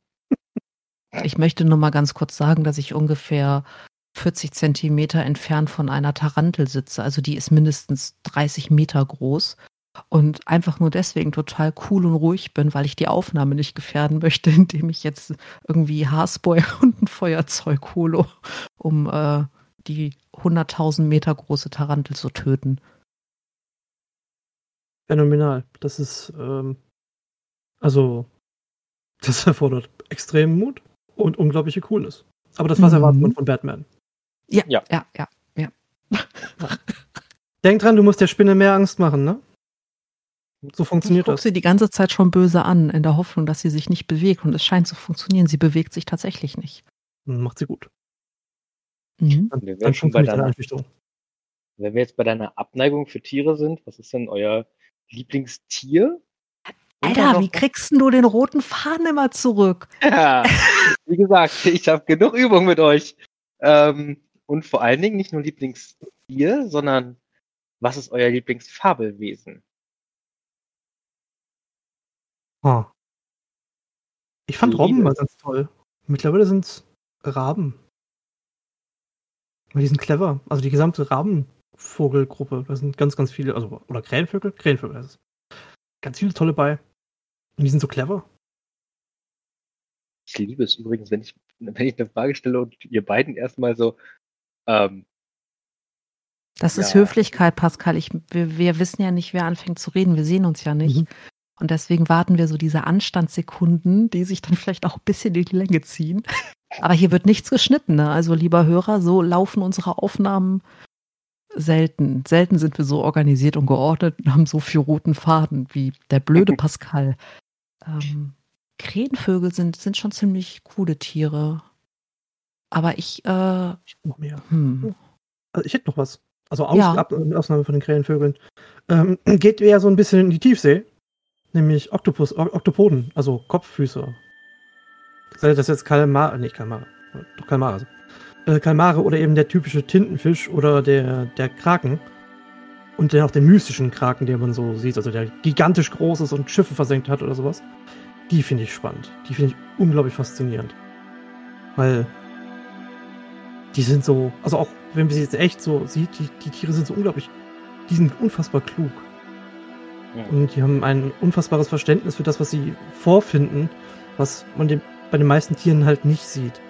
ich möchte nur mal ganz kurz sagen, dass ich ungefähr 40 Zentimeter entfernt von einer Tarantel sitze. Also die ist mindestens 30 Meter groß. Und einfach nur deswegen total cool und ruhig bin, weil ich die Aufnahme nicht gefährden möchte, indem ich jetzt irgendwie Haarspray und ein Feuerzeug hole, um äh, die 100.000 Meter große Tarantel zu töten. Phänomenal. Das ist, ähm, also, das erfordert extremen Mut und unglaubliche Coolness. Aber das, was Mhm. erwartet man von Batman? Ja, Ja. ja, ja. ja. Denk dran, du musst der Spinne mehr Angst machen, ne? So Ich funktioniert gucke das. sie die ganze Zeit schon böse an, in der Hoffnung, dass sie sich nicht bewegt. Und es scheint zu funktionieren. Sie bewegt sich tatsächlich nicht. Macht sie gut. Mhm. Dann, Wir wären dann schon bei deiner- Einschüchterung. Wenn wir jetzt bei deiner Abneigung für Tiere sind, was ist denn euer Lieblingstier? Alter, wie kriegst du den roten Faden immer zurück? Ja, wie gesagt, ich habe genug Übung mit euch. Ähm, und vor allen Dingen nicht nur Lieblingstier, sondern was ist euer Lieblingsfabelwesen? Ah. Ich fand. Robben mal ganz toll. Mittlerweile sind es Raben. Weil die sind clever. Also die gesamte Rabenvogelgruppe. Da sind ganz, ganz viele, also, oder Krähenvögel? Krähenvögel heißt es. Ganz viele tolle bei. Und die sind so clever. Ich liebe es übrigens, wenn ich, wenn ich eine Frage stelle und ihr beiden erstmal so, ähm, Das ist Ja. Höflichkeit, Pascal. Ich, wir, wir wissen ja nicht, wer anfängt zu reden. Wir sehen uns ja nicht. Mhm. Und deswegen warten wir so diese Anstandssekunden, die sich dann vielleicht auch ein bisschen in die Länge ziehen. Aber hier wird nichts geschnitten. Ne? Also, lieber Hörer, so laufen unsere Aufnahmen selten. Selten sind wir so organisiert und geordnet und haben so viel roten Faden wie der blöde Pascal. Ähm, Krähenvögel sind, sind schon ziemlich coole Tiere. Aber ich, äh, Ich noch mehr. hm. Also ich hätte noch was. Also aus, Ja. ab, Ausnahme von den Krähenvögeln. Ähm, geht eher so ein bisschen in die Tiefsee. Nämlich Oktopus, O- Oktopoden, also Kopffüße. Sei das jetzt Kalmar, nicht Kalmar, doch Kalmar. Äh, Kalmare oder eben der typische Tintenfisch oder der, der Kraken. Und dann auch den mystischen Kraken, den man so sieht, also der gigantisch groß ist und Schiffe versenkt hat oder sowas. Die finde ich spannend. Die finde ich unglaublich faszinierend. Weil die sind so, also auch wenn man sie jetzt echt so sieht, die, die Tiere sind so unglaublich, die sind unfassbar klug. Und die haben ein unfassbares Verständnis für das, was sie vorfinden, was man dem, bei den meisten Tieren halt nicht sieht.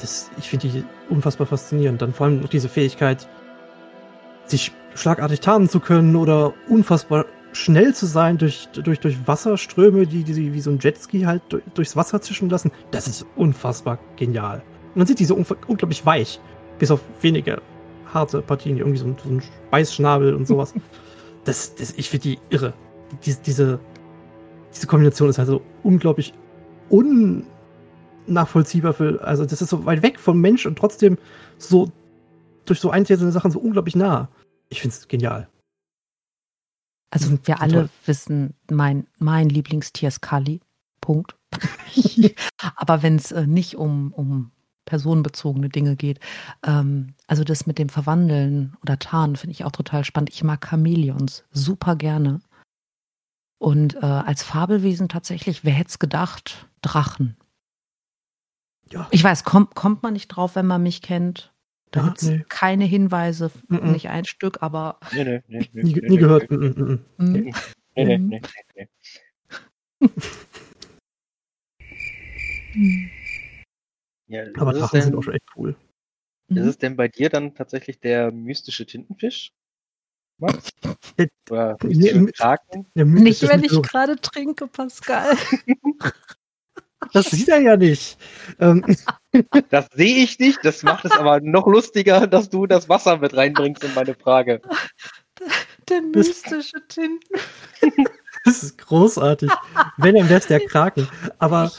Das, ich finde die unfassbar faszinierend. Dann vor allem noch diese Fähigkeit, sich schlagartig tarnen zu können oder unfassbar schnell zu sein durch, durch, durch Wasserströme, die, die sie wie so ein Jetski halt durch, durchs Wasser zischen lassen. Das ist unfassbar genial. Und dann sind die so unglaublich weich. Bis auf wenige harte Partien, irgendwie so ein, so ein Beißschnabel und sowas. das, das, ich finde die irre. Diese, diese, diese Kombination ist also unglaublich unnachvollziehbar für, also das ist so weit weg vom Mensch und trotzdem so durch so einzelne Sachen so unglaublich nah. Ich finde es genial. Also sind wir toll. alle wissen, mein, mein Lieblingstier ist Kali. Punkt. Aber wenn es äh, nicht um, um personenbezogene Dinge geht, ähm, also das mit dem Verwandeln oder Tarnen finde ich auch total spannend. Ich mag Chamäleons super gerne. Und äh, als Fabelwesen tatsächlich, wer hätte es gedacht? Drachen. Ja. Ich weiß, kommt, kommt man nicht drauf, wenn man mich kennt. Da Ja, gibt es nee. keine Hinweise, Mhm. nicht ein Stück, aber Nee, nee, nee, nee, Nie, nee, nie nee, gehört. Nee, Mm, mm, mm. hm, nee, nee, Mhm. nee, nee, nee. hm. Ja, Aber ist, es Drachen sind denn, auch schon echt cool. ist Mhm. es denn bei dir dann tatsächlich der mystische Tintenfisch? Max? Oder mystische Kraken? Der Nicht, wenn ich so- gerade trinke, Pascal. Das sieht er ja nicht. Ähm, Das sehe ich nicht. Das macht es aber noch lustiger, dass du das Wasser mit reinbringst in meine Frage. Der Das- mystische Tinten. das ist großartig. Wenn, dann wär's der Kraken. Aber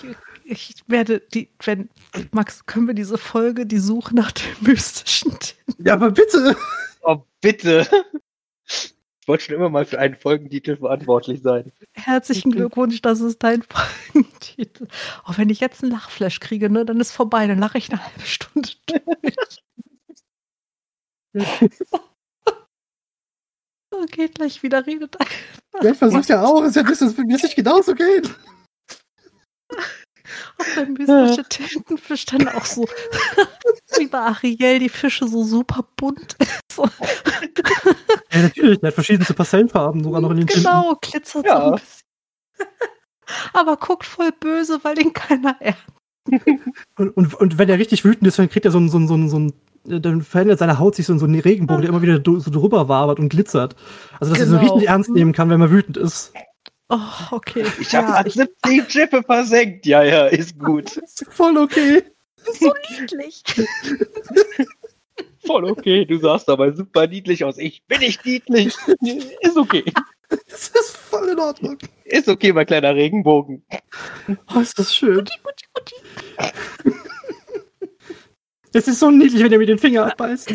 Ich, werde die, wenn, Max, können wir diese Folge, die Suche nach dem mystischen Tinten. ja, aber bitte. Oh, bitte. Ich wollte schon immer mal für einen Folgentitel verantwortlich sein. Herzlichen Glückwunsch, das ist dein Folgentitel. Auch wenn ich jetzt einen Lachflash kriege, ne, dann ist vorbei, dann lache ich eine halbe Stunde durch. Oh, geht gleich wieder, redet einfach. Ja, ich versuch's ja auch. Ist ja das wird mir nicht genauso gehen. Auch der mystische Tintenfisch dann auch so wie bei Ariel die Fische so super bunt. So, Ja, natürlich. Der hat verschiedenste Pastellfarben sogar noch in den Tinten. genau, glitzert Ja. so ein bisschen. Aber guckt voll böse, weil den keiner ernst und, und, und wenn er richtig wütend ist, dann kriegt er so ein, so ein, so ein, so ein dann verändert seine Haut sich so in so einen Regenbogen, der immer wieder so drüber wabert und glitzert. Also, dass genau. er so richtig ernst nehmen kann, wenn man wütend ist. Oh, okay. Ich habe ja, 70 Schiffe versenkt. Ja, ja, ist gut. Ist voll okay. So niedlich. voll okay. Du sahst dabei super niedlich aus. Ich bin nicht niedlich. Ist okay. Das ist voll in Ordnung. Ist okay, mein kleiner Regenbogen. Oh, ist das schön. Guti, guti, guti. Es ist so niedlich, wenn er mir den Finger abbeißt.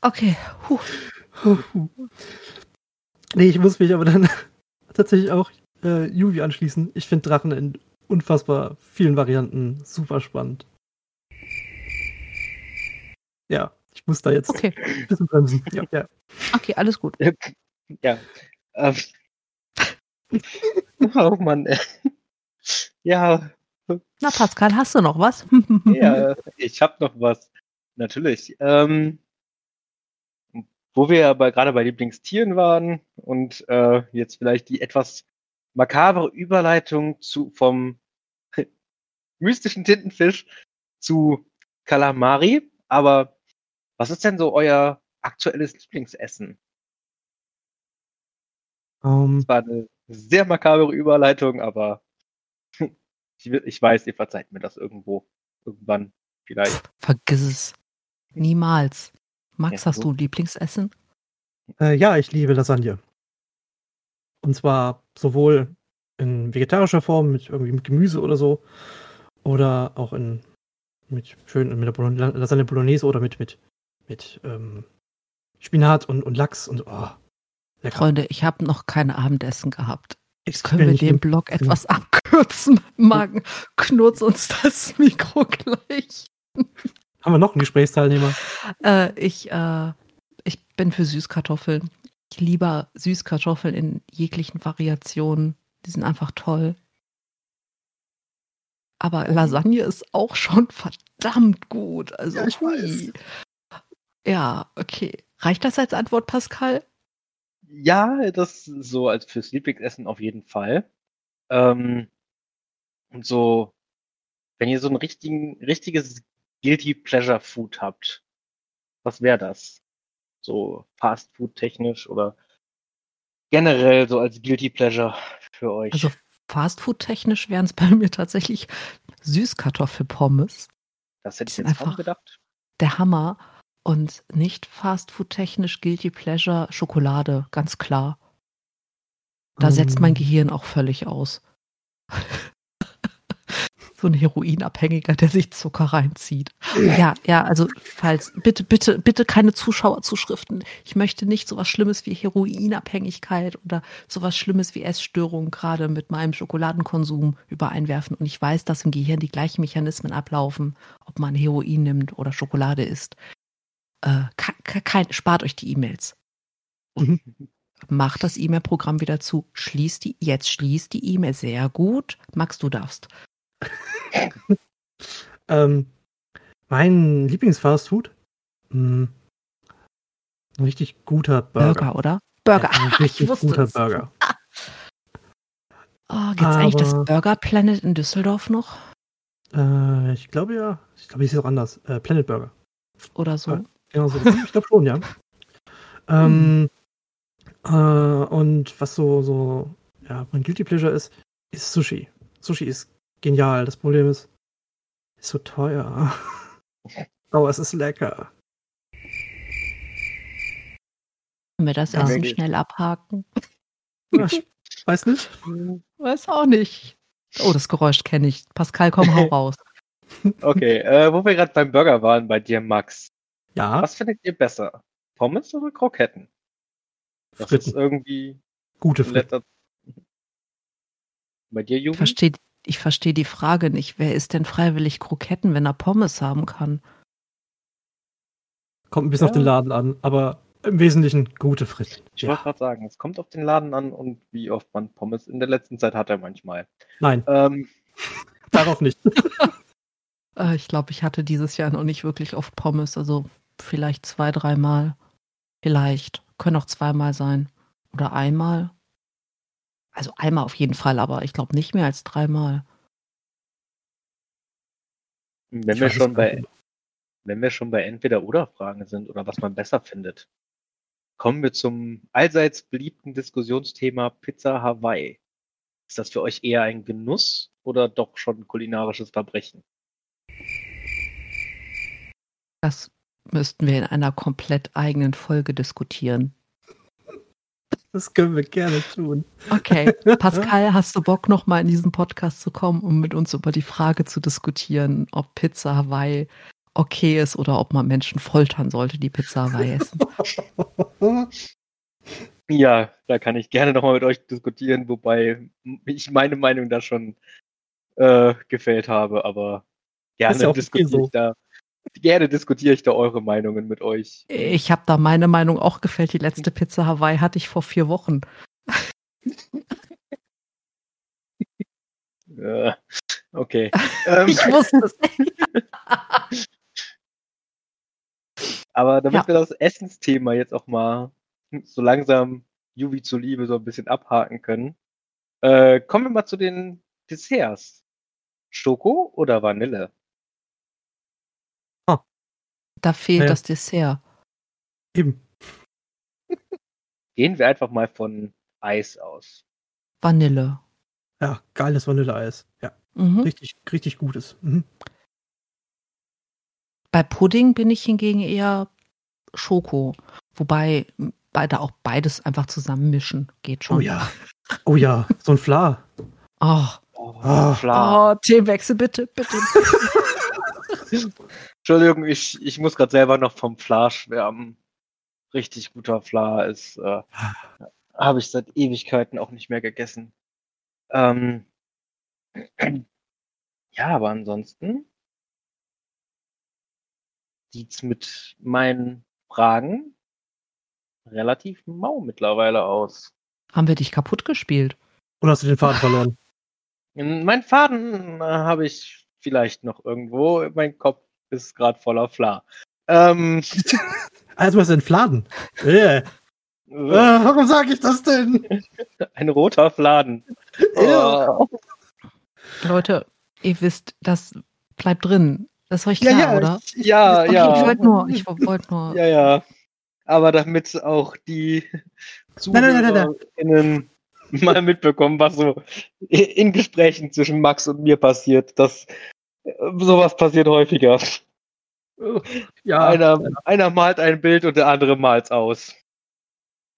Okay. Huh. Nee, ich muss mich aber dann tatsächlich auch äh, Yuvi anschließen. Ich finde Drachen in unfassbar vielen Varianten super spannend. Ja, ich muss da jetzt okay. ein bisschen bremsen. Ja, ja. Okay, alles gut. Ja. Ähm. oh Mann. Ja. Na, Pascal, hast du noch was? ja, ich habe noch was. Natürlich. Ähm, wo wir aber gerade bei Lieblingstieren waren und äh, jetzt vielleicht die etwas makabre Überleitung zu vom mystischen Tintenfisch zu Kalamari. Aber was ist denn so euer aktuelles Lieblingsessen? Um, das war eine sehr makabre Überleitung, aber ich, ich weiß, ihr verzeiht mir das irgendwo. Irgendwann vielleicht. Vergiss es. Niemals. Max, ja, hast du Lieblingsessen? Äh, ja, ich liebe Lasagne. Und zwar sowohl in vegetarischer Form mit irgendwie mit Gemüse oder so oder auch in mit schön mit der Bologne, Lasagne Bolognese oder mit mit mit ähm, Spinat und, und Lachs und oh, lecker. Freunde, ich habe noch kein Abendessen gehabt. Jetzt können wir den Blog etwas abkürzen. Magen, knurz uns das Mikro gleich. Haben wir noch einen Gesprächsteilnehmer? Äh, ich, äh, ich bin für Süßkartoffeln. Ich liebe Süßkartoffeln in jeglichen Variationen. Die sind einfach toll. Aber Lasagne ist auch schon verdammt gut. Also, ja, ich weiß. Ja, okay. Reicht das als Antwort, Pascal? Ja, das so als fürs Lieblingsessen auf jeden Fall. Ähm, und so, wenn ihr so ein richtigen, richtiges Guilty Pleasure Food habt, was wäre das? So Fast Food technisch oder generell so als Guilty Pleasure für euch? Also Fast Food technisch wären es bei mir tatsächlich Süßkartoffelpommes. Das hätte ich jetzt einfach gedacht. Der Hammer und nicht Fastfood-technisch Guilty Pleasure Schokolade, ganz klar. Da um. setzt mein ähm. Gehirn auch völlig aus. so ein Heroinabhängiger, der sich Zucker reinzieht. Ja, ja, also falls, bitte, bitte, bitte keine Zuschauerzuschriften. Ich möchte nicht sowas Schlimmes wie Heroinabhängigkeit oder sowas Schlimmes wie Essstörung gerade mit meinem Schokoladenkonsum übereinwerfen. Und ich weiß, dass im Gehirn die gleichen Mechanismen ablaufen, ob man Heroin nimmt oder Schokolade isst äh, kein, spart euch die E-Mails. Mhm. Macht das E-Mail-Programm wieder zu. Schließt die, jetzt schließt die E-Mail. Sehr gut. Max, du darfst. ähm, mein Lieblingsfastfood? Hm, ein richtig guter Burger. Burger, oder? Burger. Ja, ein richtig guter es. Burger. Oh, gibt's Aber, eigentlich das Burger Planet in Düsseldorf noch? Äh, ich glaube ja. Ich glaube, es ist auch anders. Äh, Planet Burger. Oder so. Genau so. Ich glaube schon, ja. ähm, äh, und was so, so, ja, mein Guilty Pleasure ist, ist Sushi. Sushi ist genial. Das Problem ist, ist so teuer. Aber es ist lecker. Können wir das ja, Essen schnell abhaken? Ja, ich weiß nicht. Weiß auch nicht. Oh, das Geräusch kenne ich. Pascal, komm, hau raus. Okay, äh, wo wir gerade beim Burger waren, bei dir, Max. Ja. Was findet ihr besser? Pommes oder Kroketten? Das Fritten. ist irgendwie. Gute Fritten. Bei dir, Jugend? Ich verstehe die Frage nicht. Wer isst denn freiwillig Kroketten, wenn er Pommes haben kann? Kommt ein bisschen ja. auf den Laden an, aber im Wesentlichen gute Fritten. Ich ja. wollte gerade sagen, es kommt auf den Laden an und wie oft man Pommes in der letzten Zeit hat er manchmal. Nein. Ähm, Darauf nicht. Äh, ich glaube, ich hatte dieses Jahr noch nicht wirklich oft Pommes. Also vielleicht zwei, dreimal. Vielleicht. Können auch zweimal sein. Oder einmal. Also einmal auf jeden Fall, aber ich glaube nicht mehr als dreimal. Wenn wir, schon bei, wenn wir schon bei Entweder-Oder-Fragen sind oder was man besser findet, kommen wir zum allseits beliebten Diskussionsthema Pizza Hawaii. Ist das für euch eher ein Genuss oder doch schon ein kulinarisches Verbrechen? Das müssten wir in einer komplett eigenen Folge diskutieren. Das können wir gerne tun. Okay, Pascal, hast du Bock, noch mal in diesen Podcast zu kommen, um mit uns über die Frage zu diskutieren, ob Pizza Hawaii okay ist oder ob man Menschen foltern sollte, die Pizza Hawaii essen? Ja, da kann ich gerne nochmal mit euch diskutieren, wobei ich meine Meinung da schon äh, gefällt habe, aber gerne ja okay diskutiere so. ich da. Gerne diskutiere ich da eure Meinungen mit euch. Ich habe da meine Meinung auch gefällt. Die letzte Pizza Hawaii hatte ich vor vier Wochen. Äh, okay. ähm, Ich wusste es. aber damit Ja. wir das Essensthema jetzt auch mal so langsam Juvi zuliebe so ein bisschen abhaken können, äh, kommen wir mal zu den Desserts. Schoko oder Vanille? Da fehlt Ja. das Dessert. Eben. Gehen wir einfach mal von Eis aus. Vanille. Ja, geiles Vanilleeis. Ja, Mhm. richtig, richtig gutes. Mhm. Bei Pudding bin ich hingegen eher Schoko. Wobei beide auch beides einfach zusammenmischen. Geht schon. Oh ja. Oh ja, so ein Fla. Oh, Oh, Ah. Fla. oh Themenwechsel bitte, bitte. Entschuldigung, ich, ich muss gerade selber noch vom Fla schwärmen. Richtig guter Fla ist, äh, habe ich seit Ewigkeiten auch nicht mehr gegessen. Ähm, ja, aber ansonsten sieht's mit meinen Fragen relativ mau mittlerweile aus. Haben wir dich kaputt gespielt? Oder hast du den Faden verloren? Mein Faden äh, habe ich vielleicht noch irgendwo. Mein Kopf ist gerade voller Fla. Ähm, Also was ist ein Fladen? Äh. Warum sage ich das denn? ein roter Fladen. Ja. Oh. Leute, ihr wisst, das bleibt drin. Das ist euch Ja, klar, ja, oder? ich, Ja, Okay, ja. ich wollte nur, ich wollte nur. Ja, ja. Aber damit auch die Nein, nein, nein, nein, ZuhörerInnen mal mitbekommen, was so in Gesprächen zwischen Max und mir passiert, dass sowas passiert häufiger. ja, Einer, einer malt ein Bild und der andere malt's aus.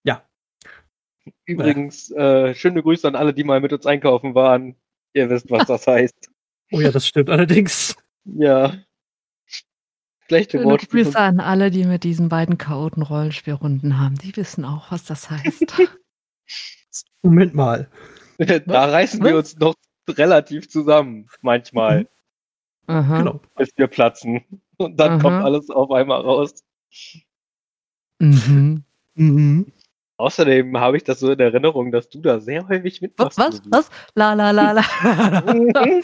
Ja. Übrigens, äh, schöne Grüße an alle, die mal mit uns einkaufen waren. Ihr wisst, was das heißt. oh ja, das stimmt allerdings. Ja. Schlechte Schöne Wortspiele. Grüße an alle, die mit diesen beiden chaoten Rollenspielrunden haben. Die wissen auch, was das heißt. Moment mal. Da reißen wir uns noch relativ zusammen, manchmal, Aha. Genau. bis wir platzen. Und dann Aha. kommt alles auf einmal raus. Mhm. Mhm. Außerdem habe ich das so in Erinnerung, dass du da sehr häufig Was, mitmachst. was, Uwe. was? La la la la.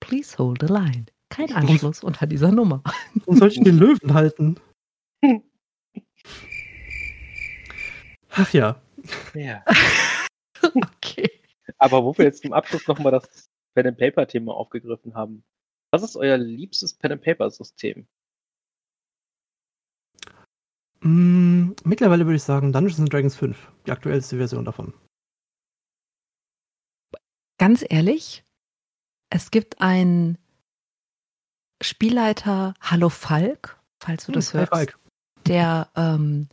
Please hold the line. Kein Anschluss unter dieser Nummer. Und soll ich den Löwen halten? Ach ja. ja. Okay. Aber wo wir jetzt zum Abschluss nochmal das Pen and Paper Thema aufgegriffen haben. Was ist euer liebstes Pen and Paper System? Mm, mittlerweile würde ich sagen Dungeons and Dragons 5. Die aktuellste Version davon. Ganz ehrlich, es gibt einen Spielleiter, Hallo Falk, falls du das Hm, hi, hörst, Falk. der ähm,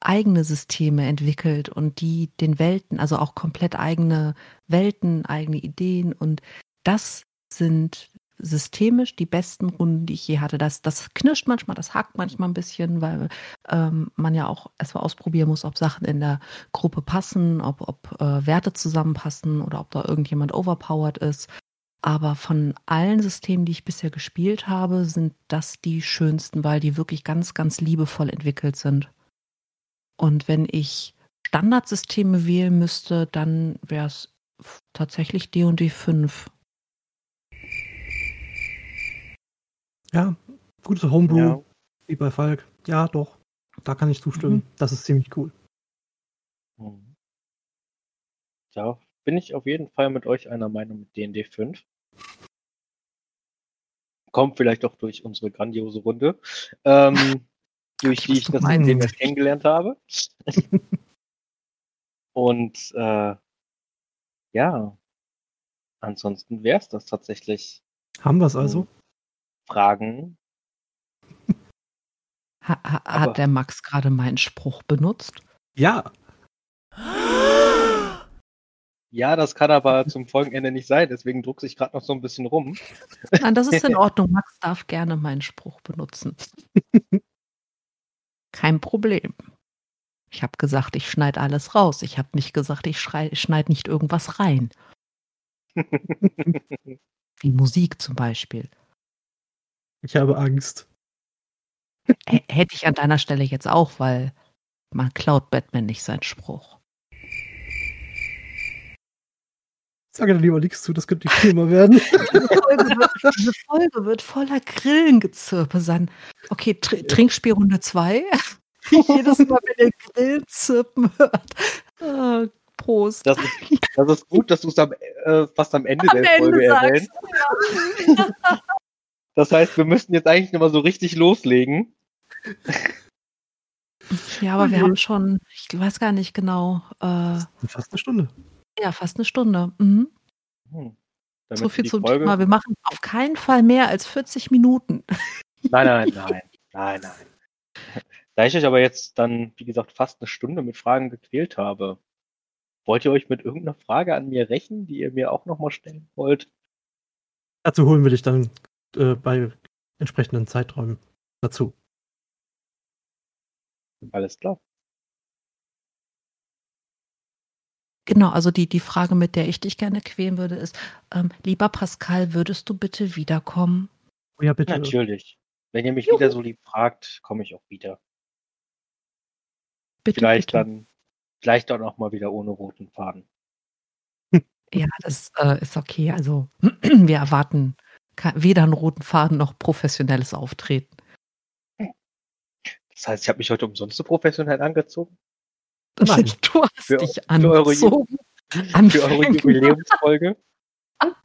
eigene Systeme entwickelt und die den Welten, also auch komplett eigene Welten, eigene Ideen und das sind systemisch die besten Runden, die ich je hatte. Das, das knirscht manchmal, das hakt manchmal ein bisschen, weil ähm, man ja auch erstmal ausprobieren muss, ob Sachen in der Gruppe passen, ob, ob äh, Werte zusammenpassen oder ob da irgendjemand overpowered ist. Aber von allen Systemen, die ich bisher gespielt habe, sind das die schönsten, weil die wirklich ganz, ganz liebevoll entwickelt sind. Und wenn ich Standardsysteme wählen müsste, dann wäre es tatsächlich D&D 5. Ja, gutes Homebrew, Ja. wie bei Falk. Ja, doch. Da kann ich zustimmen. Mhm. Das ist ziemlich cool. Mhm. da bin ich auf jeden Fall mit euch einer Meinung mit D&D 5. Kommt vielleicht auch durch unsere grandiose Runde, ähm, durch die ich das System jetzt kennengelernt habe. Und äh, ja, ansonsten wäre es das tatsächlich. Haben wir es also? Fragen. Ha, ha, hat der Max gerade meinen Spruch benutzt? Ja. Ja, das kann aber zum Folgenende nicht sein, deswegen druckt sich gerade noch so ein bisschen rum. Nein, das ist in Ordnung. Max darf gerne meinen Spruch benutzen. Kein Problem. Ich habe gesagt, ich schneide alles raus. Ich habe nicht gesagt, ich schneide nicht irgendwas rein. Wie Musik zum Beispiel. Ich habe Angst. H hätte ich an deiner Stelle jetzt auch, weil man klaut Batman nicht seinen Spruch. Sage da lieber nichts zu, das könnte die Firma werden. Diese Folge, wird, diese Folge wird voller Grillengezirpe sein. Okay, Tr Trinkspielrunde 2. Jedes Mal, wenn ihr Grillen zirpen hört. Oh, Prost. Das ist, das ist, gut, dass du es äh, fast am Ende am der Ende Folge erwähnst. Ja. Das heißt, wir müssten jetzt eigentlich nochmal so richtig loslegen. Ja, aber okay. wir haben schon, ich weiß gar nicht genau. Äh, fast eine Stunde. Ja, fast eine Stunde. Mhm. Hm. So viel zum Folge... Thema. Wir machen auf keinen Fall mehr als 40 Minuten. Nein, nein, nein, nein, nein. Da ich euch aber jetzt dann, wie gesagt, fast eine Stunde mit Fragen gequält habe, wollt ihr euch mit irgendeiner Frage an mir rächen, die ihr mir auch nochmal stellen wollt? Dazu holen wir dich dann äh, bei entsprechenden Zeiträumen dazu. Alles klar. Genau, also die, die Frage, mit der ich dich gerne quälen würde, ist, ähm, lieber Pascal, würdest du bitte wiederkommen? Oh ja, bitte. Natürlich. Wenn ihr mich Juhu. wieder so lieb fragt, komme ich auch wieder. Bitte, vielleicht bitte. dann, vielleicht auch noch mal wieder ohne roten Faden. Ja, das äh, ist okay. Also wir erwarten weder einen roten Faden noch professionelles Auftreten. Das heißt, ich habe mich heute umsonst so professionell angezogen? Nein. Du hast für, dich angezogen. Für eure, Jubiläumsfolge.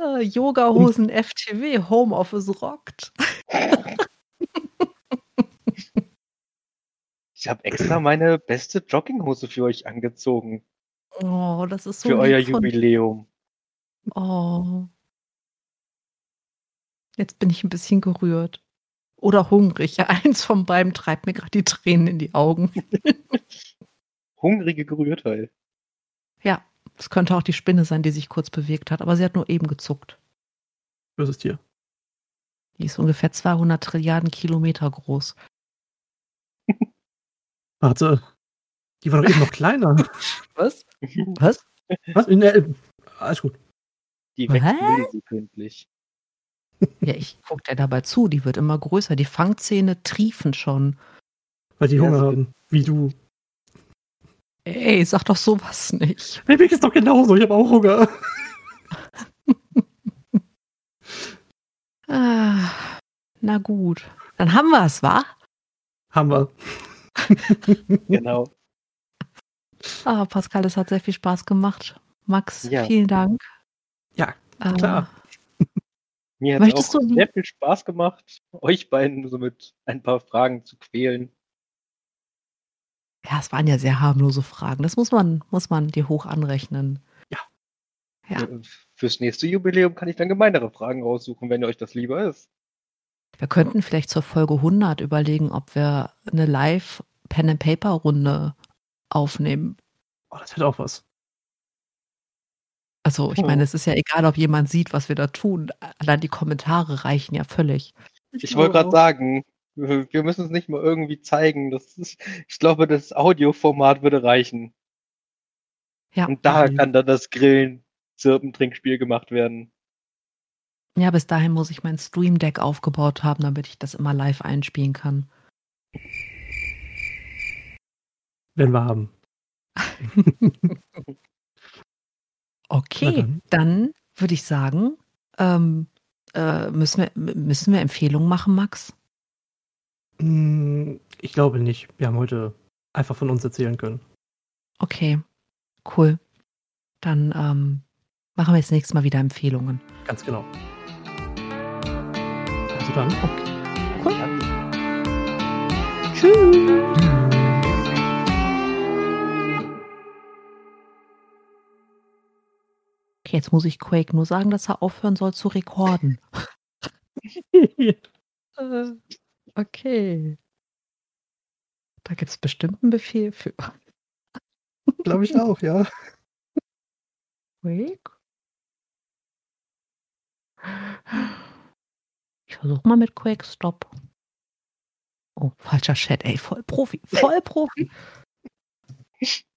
Ah, Yoga-Hosen FTW, Homeoffice rockt. ich habe extra meine beste Jogginghose für euch angezogen. Oh, das ist so Für euer Jubiläum. Oh. Jetzt bin ich ein bisschen gerührt. Oder hungrig. Eins von beiden treibt mir gerade die Tränen in die Augen. Hungrige Gerührtheit. Ja, es könnte auch die Spinne sein, die sich kurz bewegt hat, aber sie hat nur eben gezuckt. Böses Tier. Die ist ungefähr 200 Trilliarden Kilometer groß. Warte. Die war doch eben noch kleiner. Was? Was? Was? In der, alles gut. Die wächst sekündlich. Ja, ich gucke dir dabei zu, die wird immer größer. Die Fangzähne triefen schon. Weil die Hunger ja, haben, wie du. Ey, sag doch sowas nicht. Der Weg ist doch genauso, ich habe auch Hunger. ah, na gut. Dann haben wir es, wa? Haben wir. genau. Ah, Pascal, es hat sehr viel Spaß gemacht. Max, ja. vielen Dank. Ja, klar. Mir hat es auch sehr viel Spaß gemacht, euch beiden so mit ein paar Fragen zu quälen. Ja, es waren ja sehr harmlose Fragen. Das muss man, muss man dir hoch anrechnen. Ja. ja. Fürs nächste Jubiläum kann ich dann gemeinere Fragen raussuchen, wenn euch das lieber ist. Wir könnten vielleicht zur Folge 100 überlegen, ob wir eine Live-Pen-and-Paper-Runde aufnehmen. Oh, das wird auch was. Also, ich meine, oh. es ist ja egal, ob jemand sieht, was wir da tun. Allein die Kommentare reichen ja völlig. Ich, ich wollte gerade sagen, wir müssen es nicht mal irgendwie zeigen. Das ist, ich glaube, das Audioformat würde reichen. Ja. Und da okay. kann dann das Grillen, Zirpen, Trinkspiel gemacht werden. Ja, bis dahin muss ich mein Stream Deck aufgebaut haben, damit ich das immer live einspielen kann. Wenn wir haben. Okay, dann, dann würde ich sagen, ähm, äh, müssen, wir, müssen wir Empfehlungen machen, Max? Hm, ich glaube nicht. Wir haben heute einfach von uns erzählen können. Okay, Cool. Dann ähm, machen wir jetzt nächstes Mal wieder Empfehlungen. Ganz genau. Also dann. Okay. Cool. Tschüss. Okay, jetzt muss ich Quake nur sagen, dass er aufhören soll zu rekorden. Äh, okay. Da gibt es bestimmt einen Befehl für. Glaube ich auch, ja. Quake? Ich versuche mal mit Quake Stop. Oh, falscher Chat, ey, voll Profi, voll Profi.